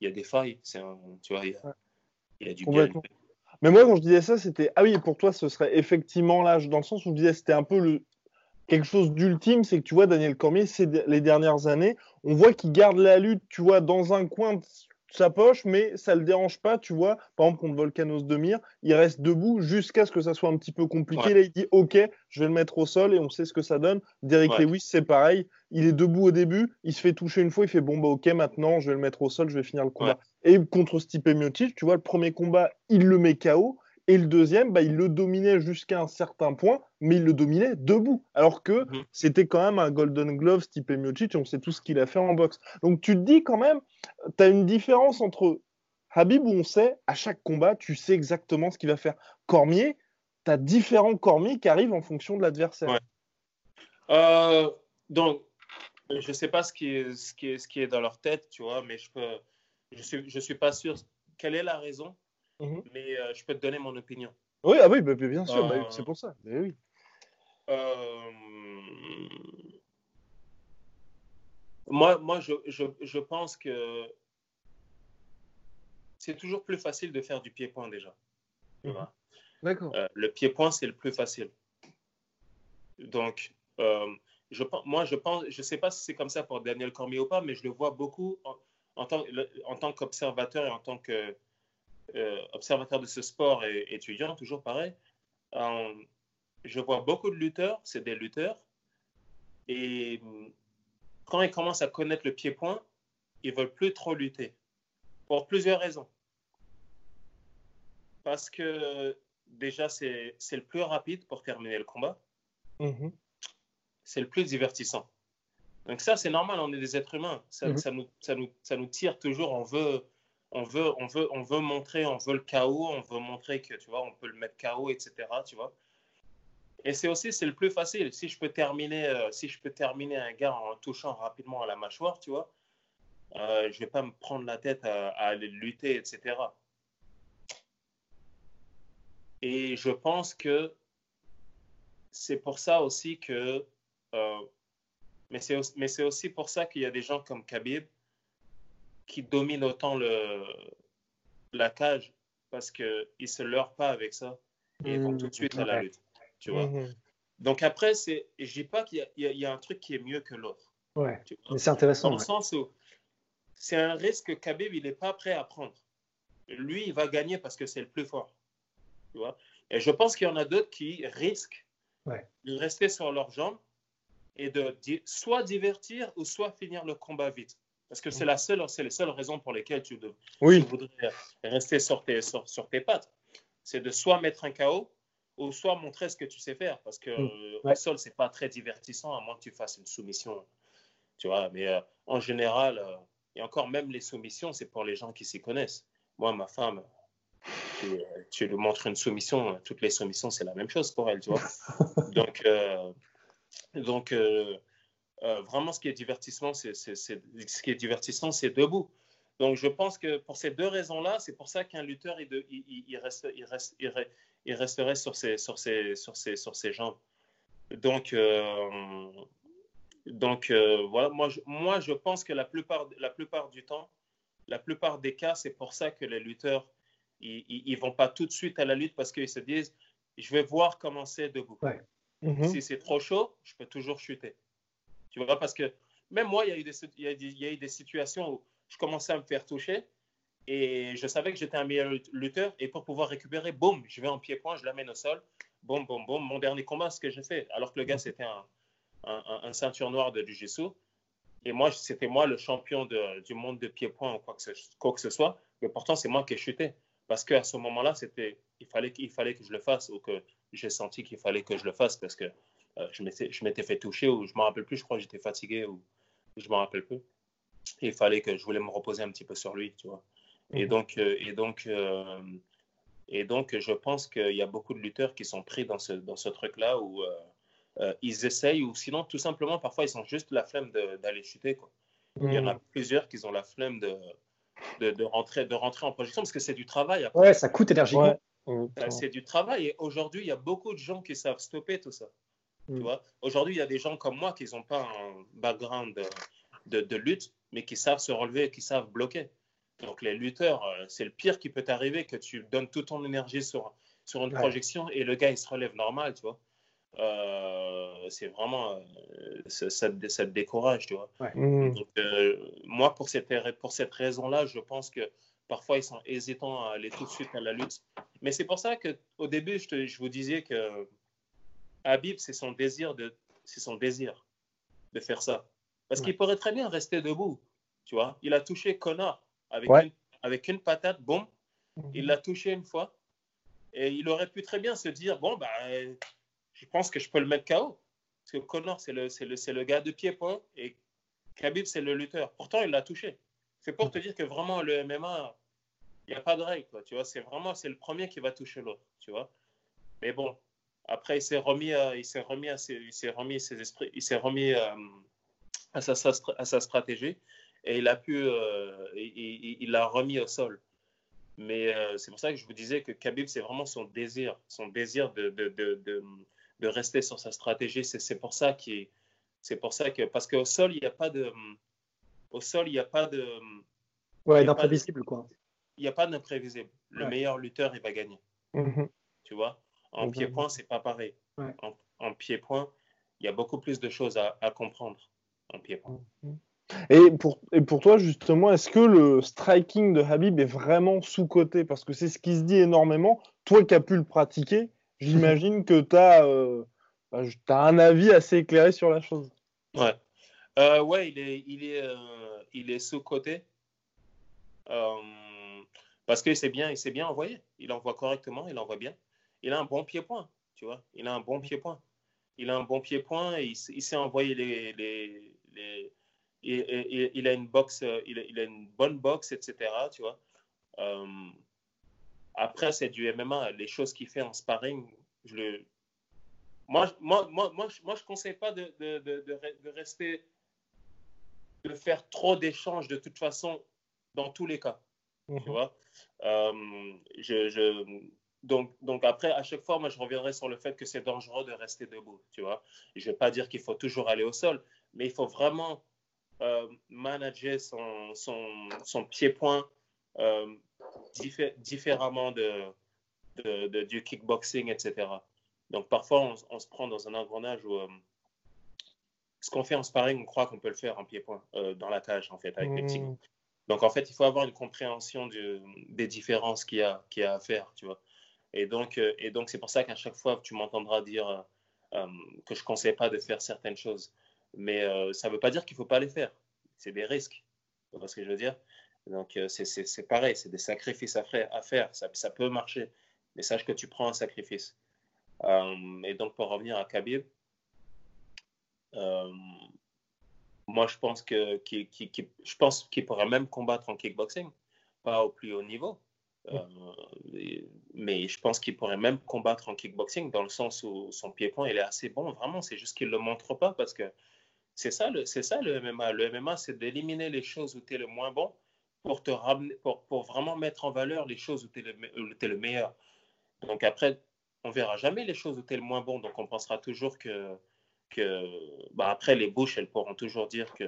Il y a des failles. C'est tu vois. Il y a, il y a du bien.
Mais moi, quand je disais ça, c'était ah oui, pour toi, ce serait effectivement l'âge, dans le sens où je disais c'était un peu le quelque chose d'ultime, c'est que tu vois Daniel Cormier, c'est les dernières années, on voit qu'il garde la lutte, tu vois, dans un coin sa poche, mais ça le dérange pas, tu vois. Par exemple, contre Volcanos de Mire, il reste debout jusqu'à ce que ça soit un petit peu compliqué. Là, il dit OK, je vais le mettre au sol et on sait ce que ça donne. Derek Lewis, c'est pareil. Il est debout au début, il se fait toucher une fois, il fait bon, bah OK, maintenant, je vais le mettre au sol, je vais finir le combat. Et contre Stipe Miocic, tu vois, le premier combat, il le met KO. Et le deuxième, bah, il le dominait jusqu'à un certain point, mais il le dominait debout. Alors que mhm. c'était quand même un Golden Glove Stipe Miocic, on sait tout ce qu'il a fait en boxe. Donc tu te dis quand même, tu as une différence entre Habib où on sait, à chaque combat, tu sais exactement ce qu'il va faire. Cormier, tu as différents Cormier qui arrivent en fonction de l'adversaire.
Euh, donc, je ne sais pas ce qui, est, ce, qui est, ce qui est dans leur tête, tu vois, mais je ne je suis, je suis pas sûr. Quelle est la raison Mhm. mais euh, je peux te donner mon opinion.
Oui, ah oui bah, bien sûr, bah, euh, c'est pour ça. oui.
Euh, moi, moi je, je, je, pense que c'est toujours plus facile de faire du pied-point déjà.
Mhm. D'accord.
le pied-point, c'est le plus facile. Donc, je, moi, je pense, je ne sais pas si c'est comme ça pour Daniel Cormier ou pas, mais je le vois beaucoup en, en tant, en tant qu'observateur et en tant que observateur de ce sport et étudiant, toujours pareil, euh, je vois beaucoup de lutteurs, c'est des lutteurs, et quand ils commencent à connaître le pied-point, ils veulent plus trop lutter, pour plusieurs raisons. Parce que déjà, c'est le plus rapide pour terminer le combat. Mm-hmm. C'est le plus divertissant. Donc ça, c'est normal, on est des êtres humains. Ça, ça, nous, ça, nous, ça, nous, tire toujours, on veut, on veut, on veut, on veut montrer, on veut le chaos, on veut montrer que, tu vois, on peut le mettre KO, etc., tu vois. Et c'est aussi, c'est le plus facile. Si je peux terminer, euh, si je peux terminer un gars en touchant rapidement à la mâchoire, tu vois, euh, je vais pas me prendre la tête à, aller lutter, etc. Et je pense que c'est pour ça aussi que, euh, mais c'est aussi pour ça qu'il y a des gens comme Khabib qui domine autant le, la cage parce qu'ils ne se leurrent pas avec ça et ils vont mmh, tout de suite à la lutte. Tu vois? Mmh. Donc après, c'est, je dis pas qu'il y, y, a un truc qui est mieux que l'autre.
Ouais, mais c'est intéressant.
Dans le sens où c'est un risque que Khabib, il n'est pas prêt à prendre. Lui, il va gagner parce que c'est le plus fort. Tu vois? Et je pense qu'il y en a d'autres qui risquent de rester sur leurs jambes et de soit divertir ou soit finir le combat vite. Parce que c'est la seule, c'est les seules raisons pour lesquelles tu, voudrais rester sur tes, sur, tes pattes. C'est de soit mettre un KO ou soit montrer ce que tu sais faire. Parce que mm. sol, c'est pas très divertissant à moins que tu fasses une soumission. Tu vois, mais euh, en général, euh, et encore même les soumissions, c'est pour les gens qui s'y connaissent. Moi, ma femme, tu, euh, tu, lui montres une soumission, toutes les soumissions, c'est la même chose pour elle, tu vois. donc, donc euh, vraiment, ce qui est divertissement, c'est ce qui est divertissant, c'est debout. Donc, je pense que pour ces deux raisons-là, c'est pour ça qu'un lutteur, il, il, il, reste, il, reste, il, resterait sur ses, sur ses, sur ses, sur ses jambes. Donc, euh, donc euh, voilà, moi je, moi, je pense que la plupart, la plupart du temps, la plupart des cas, c'est pour ça que les lutteurs, ils ne vont pas tout de suite à la lutte parce qu'ils se disent, je vais voir comment c'est debout.
Mm-hmm.
Si c'est trop chaud, je peux toujours chuter. Tu vois, parce que même moi, il y, a eu des, situations où je commençais à me faire toucher et je savais que j'étais un meilleur lutteur. Et pour pouvoir récupérer, boum, je vais en pied-point, je l'amène au sol. Boum, boum, boum. Mon dernier combat, ce que j'ai fait. Alors que le gars, c'était un, un, ceinture noire de Jiu-Jitsu. Et moi, c'était moi le champion du monde de pied-point ou quoi que, ce, soit. Mais pourtant, c'est moi qui ai chuté. Parce qu'à ce moment-là, il fallait, il fallait que je le fasse ou que j'ai senti qu'il fallait que je le fasse parce que euh, je m'étais fait toucher ou je ne me rappelle plus, je crois que j'étais fatigué ou je ne me rappelle plus. il fallait que je voulais me reposer un petit peu sur lui, tu vois. Et mhm. donc, euh, et donc, euh, et donc, je pense qu'il y a beaucoup de lutteurs qui sont pris dans ce, dans ce truc-là où ils essayent ou sinon, tout simplement, parfois, ils ont juste la flemme d'aller chuter. Quoi. Il y en a mhm. plusieurs qui ont la flemme de, de, de, rentrer, de rentrer en projection parce que c'est du travail.
Après. Ouais, ça coûte énergiquement.
C'est du travail et aujourd'hui, il y a beaucoup de gens qui savent stopper tout ça. Mm. vois Aujourd'hui, il y a des gens comme moi qui n'ont pas un background de, de, lutte, mais qui savent se relever, qui savent bloquer. Donc, les lutteurs, euh, c'est le pire qui peut t'arriver, que tu donnes toute ton énergie sur, sur une projection et le gars, il se relève normal, tu vois. euh, c'est vraiment, ça, ça, te décourage, tu vois. Donc, moi, pour cette, pour cette raison-là, je pense que parfois ils sont hésitants à aller tout de suite à la lutte. Mais c'est pour ça qu'au début, je, te, je, vous disais que Habib, c'est son désir de, c'est son désir de faire ça. Parce qu'il pourrait très bien rester debout, tu vois. Il a touché Connor avec, une, avec une patate, bon, il l'a touché une fois. Et il aurait pu très bien se dire, bon, bah, je pense que je peux le mettre KO. Parce que Connor, c'est le, le, le gars de pied-point et Khabib, c'est le lutteur. Pourtant, il l'a touché. C'est pour te dire que vraiment, le MMA, il n'y a pas de règle, tu vois. C'est vraiment, c'est le premier qui va toucher l'autre, tu vois. Mais bon, après, il s'est remis, à, il s'est remis à ses, il s'est remis ses esprits, il s'est remis euh, à, sa, à, sa, stratégie et il a pu, euh, il l'a remis au sol. Mais euh, c'est pour ça que je vous disais que Khabib, c'est vraiment son désir, son désir de, de, de, de rester sur sa stratégie. C'est pour ça qu'il, c'est pour ça que, parce qu'au sol, il n'y a pas de, au sol, il n'y a pas de,
ouais, d'imprévisible quoi.
Il n'y a pas d'imprévisible. Le meilleur lutteur, il va gagner.
Mhm.
Tu vois? En pied-point, c'est pas pareil. En, pied-point, il y a beaucoup plus de choses à, comprendre en pied-point.
Et pour, et pour toi, justement, est-ce que le striking de Habib est vraiment sous-coté? Parce que c'est ce qui se dit énormément. Toi qui as pu le pratiquer, j'imagine que tu as, euh, bah, as, un avis assez éclairé sur la chose.
Ouais. Euh, ouais, il est, il est, euh, il est sous-coté. parce qu'il s'est bien, il bien envoyé. Il envoie correctement, il envoie bien il a un bon pied-point, tu vois. Il a un bon pied-point. Il a un bon pied-point et il, s'est envoyé les. les, les il, il, a une boxe, il a, il a, une bonne boxe, etc. Tu vois. Euh, après, c'est du MMA. Les choses qu'il fait en sparring, je le. Moi, moi, moi, moi, je ne conseille pas de, de, de, de, rester, de faire trop d'échanges de toute façon dans tous les cas. Tu mhm. vois. Euh, je, je, donc, donc après, à chaque fois, moi, je reviendrai sur le fait que c'est dangereux de rester debout, tu vois. je ne vais pas dire qu'il faut toujours aller au sol, mais il faut vraiment euh, manager son, son, son pied-point euh, différemment de, de, du kickboxing, etc. Donc, parfois, on, se prend dans un engrenage où euh, ce qu'on fait en sparring, on croit qu'on peut le faire en pied-point, dans la cage, en fait, avec les petits. Mmh. Donc, en fait, il faut avoir une compréhension des différences qu'il y, a, qu'il y a à faire, tu vois. Et donc, euh, et donc c'est pour ça qu'à chaque fois, tu m'entendras dire euh, euh, que je ne conseille pas de faire certaines choses. Mais ça ne veut pas dire qu'il ne faut pas les faire. C'est des risques. Tu vois ce que je veux dire? Donc, c'est pareil, c'est des sacrifices à faire. Ça, peut marcher. Mais sache que tu prends un sacrifice. et donc, pour revenir à Khabib, moi, je pense qu'il qu'il pourrait même combattre en kickboxing, pas au plus haut niveau. Euh, mais je pense qu'il pourrait même combattre en kickboxing dans le sens où son pied-point il est assez bon. Vraiment, c'est juste qu'il ne le montre pas parce que c'est ça, le, c'est ça le MMA. Le MMA, c'est d'éliminer les choses où tu es le moins bon pour, te ramener, pour, pour vraiment mettre en valeur les choses où tu es, es, le meilleur. Donc après, on verra jamais les choses où tu es le moins bon. Donc on pensera toujours que, que bah après, les bouches, elles pourront toujours dire que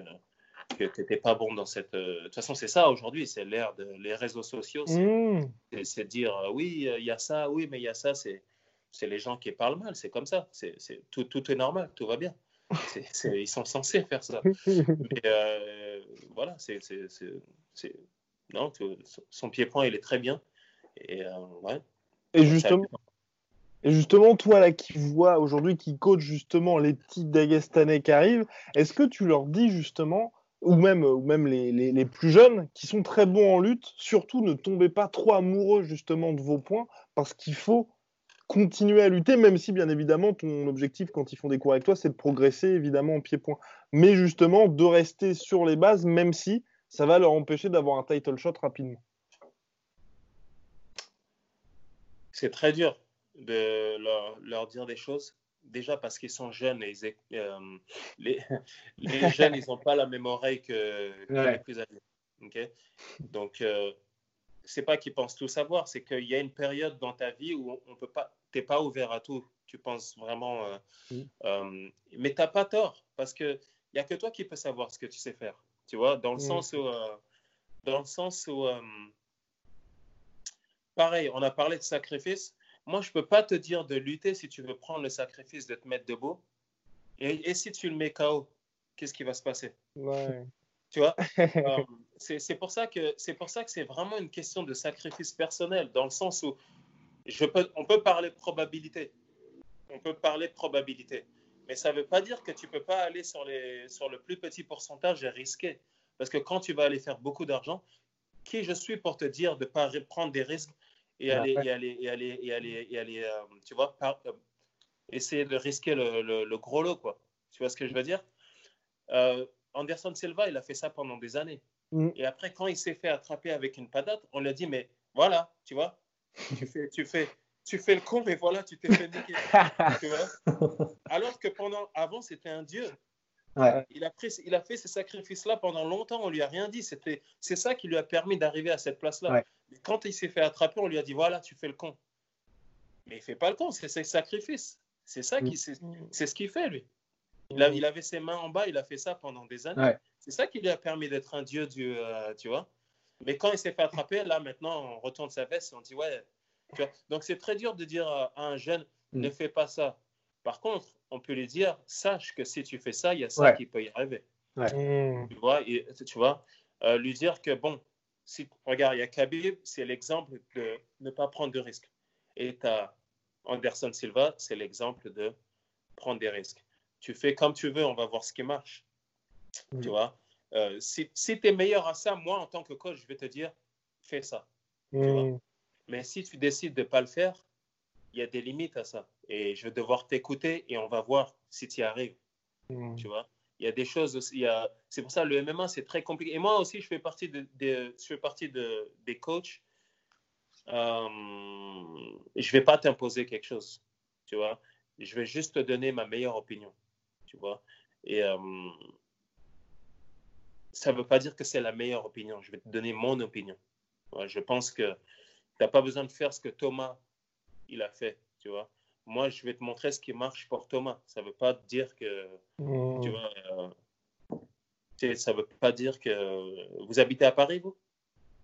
que tu n'étais pas bon dans cette. Euh, de toute façon, c'est ça aujourd'hui, c'est l'ère des réseaux sociaux. C'est mmh. dire euh, oui, euh, il y a ça, oui, mais il y a ça. C'est les gens qui parlent mal, c'est comme ça. C'est tout, tout est normal, tout va bien. ils sont censés faire ça. Mais voilà, c'est. Non, son pied-point, il est très bien. Et, ouais,
et justement. Et justement, toi là qui vois aujourd'hui, qui coach justement les petits Dagestanais qui arrivent, est-ce que tu leur dis justement, ou même, ou même les, plus jeunes qui sont très bons en lutte, surtout ne tombez pas trop amoureux justement de vos points parce qu'il faut continuer à lutter, même si bien évidemment ton objectif quand ils font des cours avec toi, c'est de progresser évidemment en pied-point. Mais justement de rester sur les bases, même si ça va leur empêcher d'avoir un title shot rapidement.
C'est très dur de leur dire des choses déjà parce qu'ils sont jeunes et euh, les, les, jeunes, ils n'ont pas la même oreille que, les plus âgés. Donc, euh, c'est pas qu'ils pensent tout savoir, c'est qu'il y a une période dans ta vie où on peut pas, t'es pas ouvert à tout. Tu penses vraiment, euh, mm. euh, mais t'as pas tort parce que il y a que toi qui peux savoir ce que tu sais faire. Tu vois, dans le mm. sens où, dans le sens où, pareil, on a parlé de sacrifice moi, je peux pas te dire de lutter si tu veux prendre le sacrifice de te mettre debout. Et, et si tu le mets KO, qu'est-ce qui va se passer?
Ouais.
Tu vois? Euh, c'est pour ça que c'est pour ça que c'est vraiment une question de sacrifice personnel, dans le sens où je peux, on peut parler de probabilité. On peut parler de probabilité. Mais ça ne veut pas dire que tu ne peux pas aller sur, les, sur le plus petit pourcentage et risquer. Parce que quand tu vas aller faire beaucoup d'argent, qui je suis pour te dire de ne pas prendre des risques et aller, et aller, et aller, et aller, et aller euh, tu vois, par- euh, essayer de risquer le, le- le gros lot, quoi. Tu vois ce que je veux dire? Euh, Anderson Silva, il a fait ça pendant des années.
Mm.
Et après, quand il s'est fait attraper avec une patate, on lui a dit, mais voilà, tu vois, tu fais, tu fais, tu fais le con, mais voilà, tu t'es fait niquer. tu vois? Alors que pendant, avant, c'était un dieu.
Ouais.
Il a, pris, il a fait ces sacrifices-là pendant longtemps, on lui a rien dit. C'était, c'est ça qui lui a permis d'arriver à cette place-là.
Ouais.
Mais quand il s'est fait attraper, on lui a dit voilà, tu fais le con. Mais il fait pas le con, c'est ses sacrifices. C'est ça qui, c'est, c'est ce qu'il fait lui. Il, a- il avait ses mains en bas, il a fait ça pendant des années.
Ouais.
C'est ça qui lui a permis d'être un dieu du, euh, tu vois. Mais quand il s'est fait attraper, là maintenant, on retourne sa veste et on dit ouais. Tu vois. Donc c'est très dur de dire à à un jeune
Mm.
ne fais pas ça. Par contre, on peut lui dire sache que si tu fais ça, il y a ça
Ouais.
qui peut y arriver.
Mm.
Tu vois, et, tu vois euh, lui dire que bon, si, regarde, il y a Khabib, c'est l'exemple de ne pas prendre de risques. Et tu as Anderson Silva, c'est l'exemple de prendre des risques. Tu fais comme tu veux, on va voir ce qui marche.
Mm.
Tu vois Euh, Si, si tu es meilleur à ça, moi, en tant que coach, je vais te dire fais ça.
Mm.
Mais si tu décides de ne pas le faire, il y a des limites à ça. Et je vais devoir t'écouter et on va voir si tu y arrives.
Mm.
Tu vois? Il y a des choses aussi. il y a- C'est pour ça le MMA, c'est très compliqué. Et moi aussi, je fais partie, de, de- je fais partie de, des coachs. Euh, je ne vais pas t'imposer quelque chose. Tu vois? Je vais juste te donner ma meilleure opinion. Tu vois? Et euh, ça ne veut pas dire que c'est la meilleure opinion. Je vais te donner mon opinion. Je pense que tu n'as pas besoin de faire ce que Thomas il a fait. Tu vois Moi, je vais te montrer ce qui marche pour Thomas. Ça ne veut pas dire que
Mm.
tu vois, euh, ça ne veut pas dire que vous habitez à Paris, vous?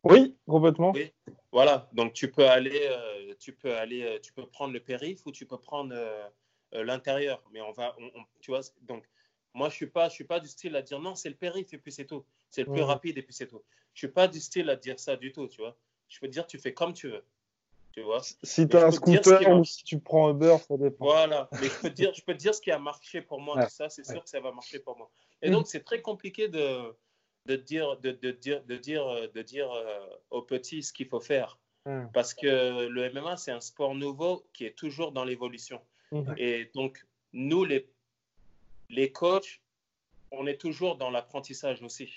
Oui, complètement.
Oui. Voilà, donc tu peux aller, euh, tu peux aller, euh, tu peux prendre le périph ou tu peux prendre euh, l'intérieur. Mais on va, on- on- tu vois, donc moi je suis pas, je suis pas du style à dire non, c'est le périph et puis c'est tout, c'est le plus
Mhm.
rapide et puis c'est tout. Je suis pas du style à dire ça du tout, tu vois. Je peux dire, tu fais comme tu veux, tu vois.
Si tu as un scooter ou si tu prends Uber, ça dépend.
Voilà, mais je peux te dire, je peux te dire ce qui a marché pour moi,
Ouais,
ça c'est sûr
ouais.
que ça va marcher pour moi. Et
Mhm.
donc c'est très compliqué de, de dire, de, de dire, de dire, de dire euh, aux petits ce qu'il faut faire,
Mm.
parce que le MMA c'est un sport nouveau qui est toujours dans l'évolution.
Mhm.
Et donc nous les les coachs, on est toujours dans l'apprentissage aussi.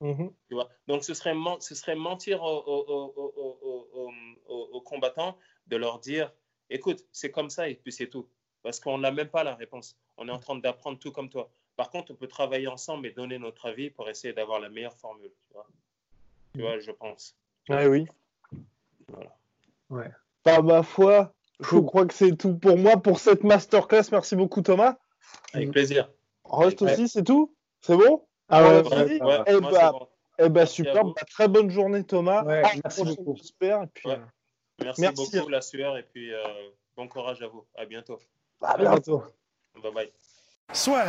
Mhm.
Tu vois Donc, ce serait, men- ce serait mentir aux, aux- aux- aux- aux- aux- aux- aux combattants de leur dire écoute, c'est comme ça et puis c'est tout. Parce qu'on n'a même pas la réponse. On est en train d'apprendre tout comme toi. Par contre, on peut travailler ensemble et donner notre avis pour essayer d'avoir la meilleure formule. Tu vois, Tu vois je pense.
Ah oui.
Voilà.
Ouais.
Par ma foi, je crois que c'est tout pour moi pour cette masterclass. Merci beaucoup, Thomas.
Avec plaisir.
Rust
Ouais.
aussi, c'est tout? C'est bon?
Ah
ouais,
Ouais,
vas-y.
ouais,
Eh bah,
bon.
Eh ben
Merci à
super. Bah, très bonne journée Thomas.
Ouais,
la
merci beaucoup.
j'espère. Et puis,
Ouais.
euh,
Merci,
Merci.
beaucoup, la sueur, et puis euh, bon courage à vous. À bientôt.
à
bientôt.
Bye bye.
Swag.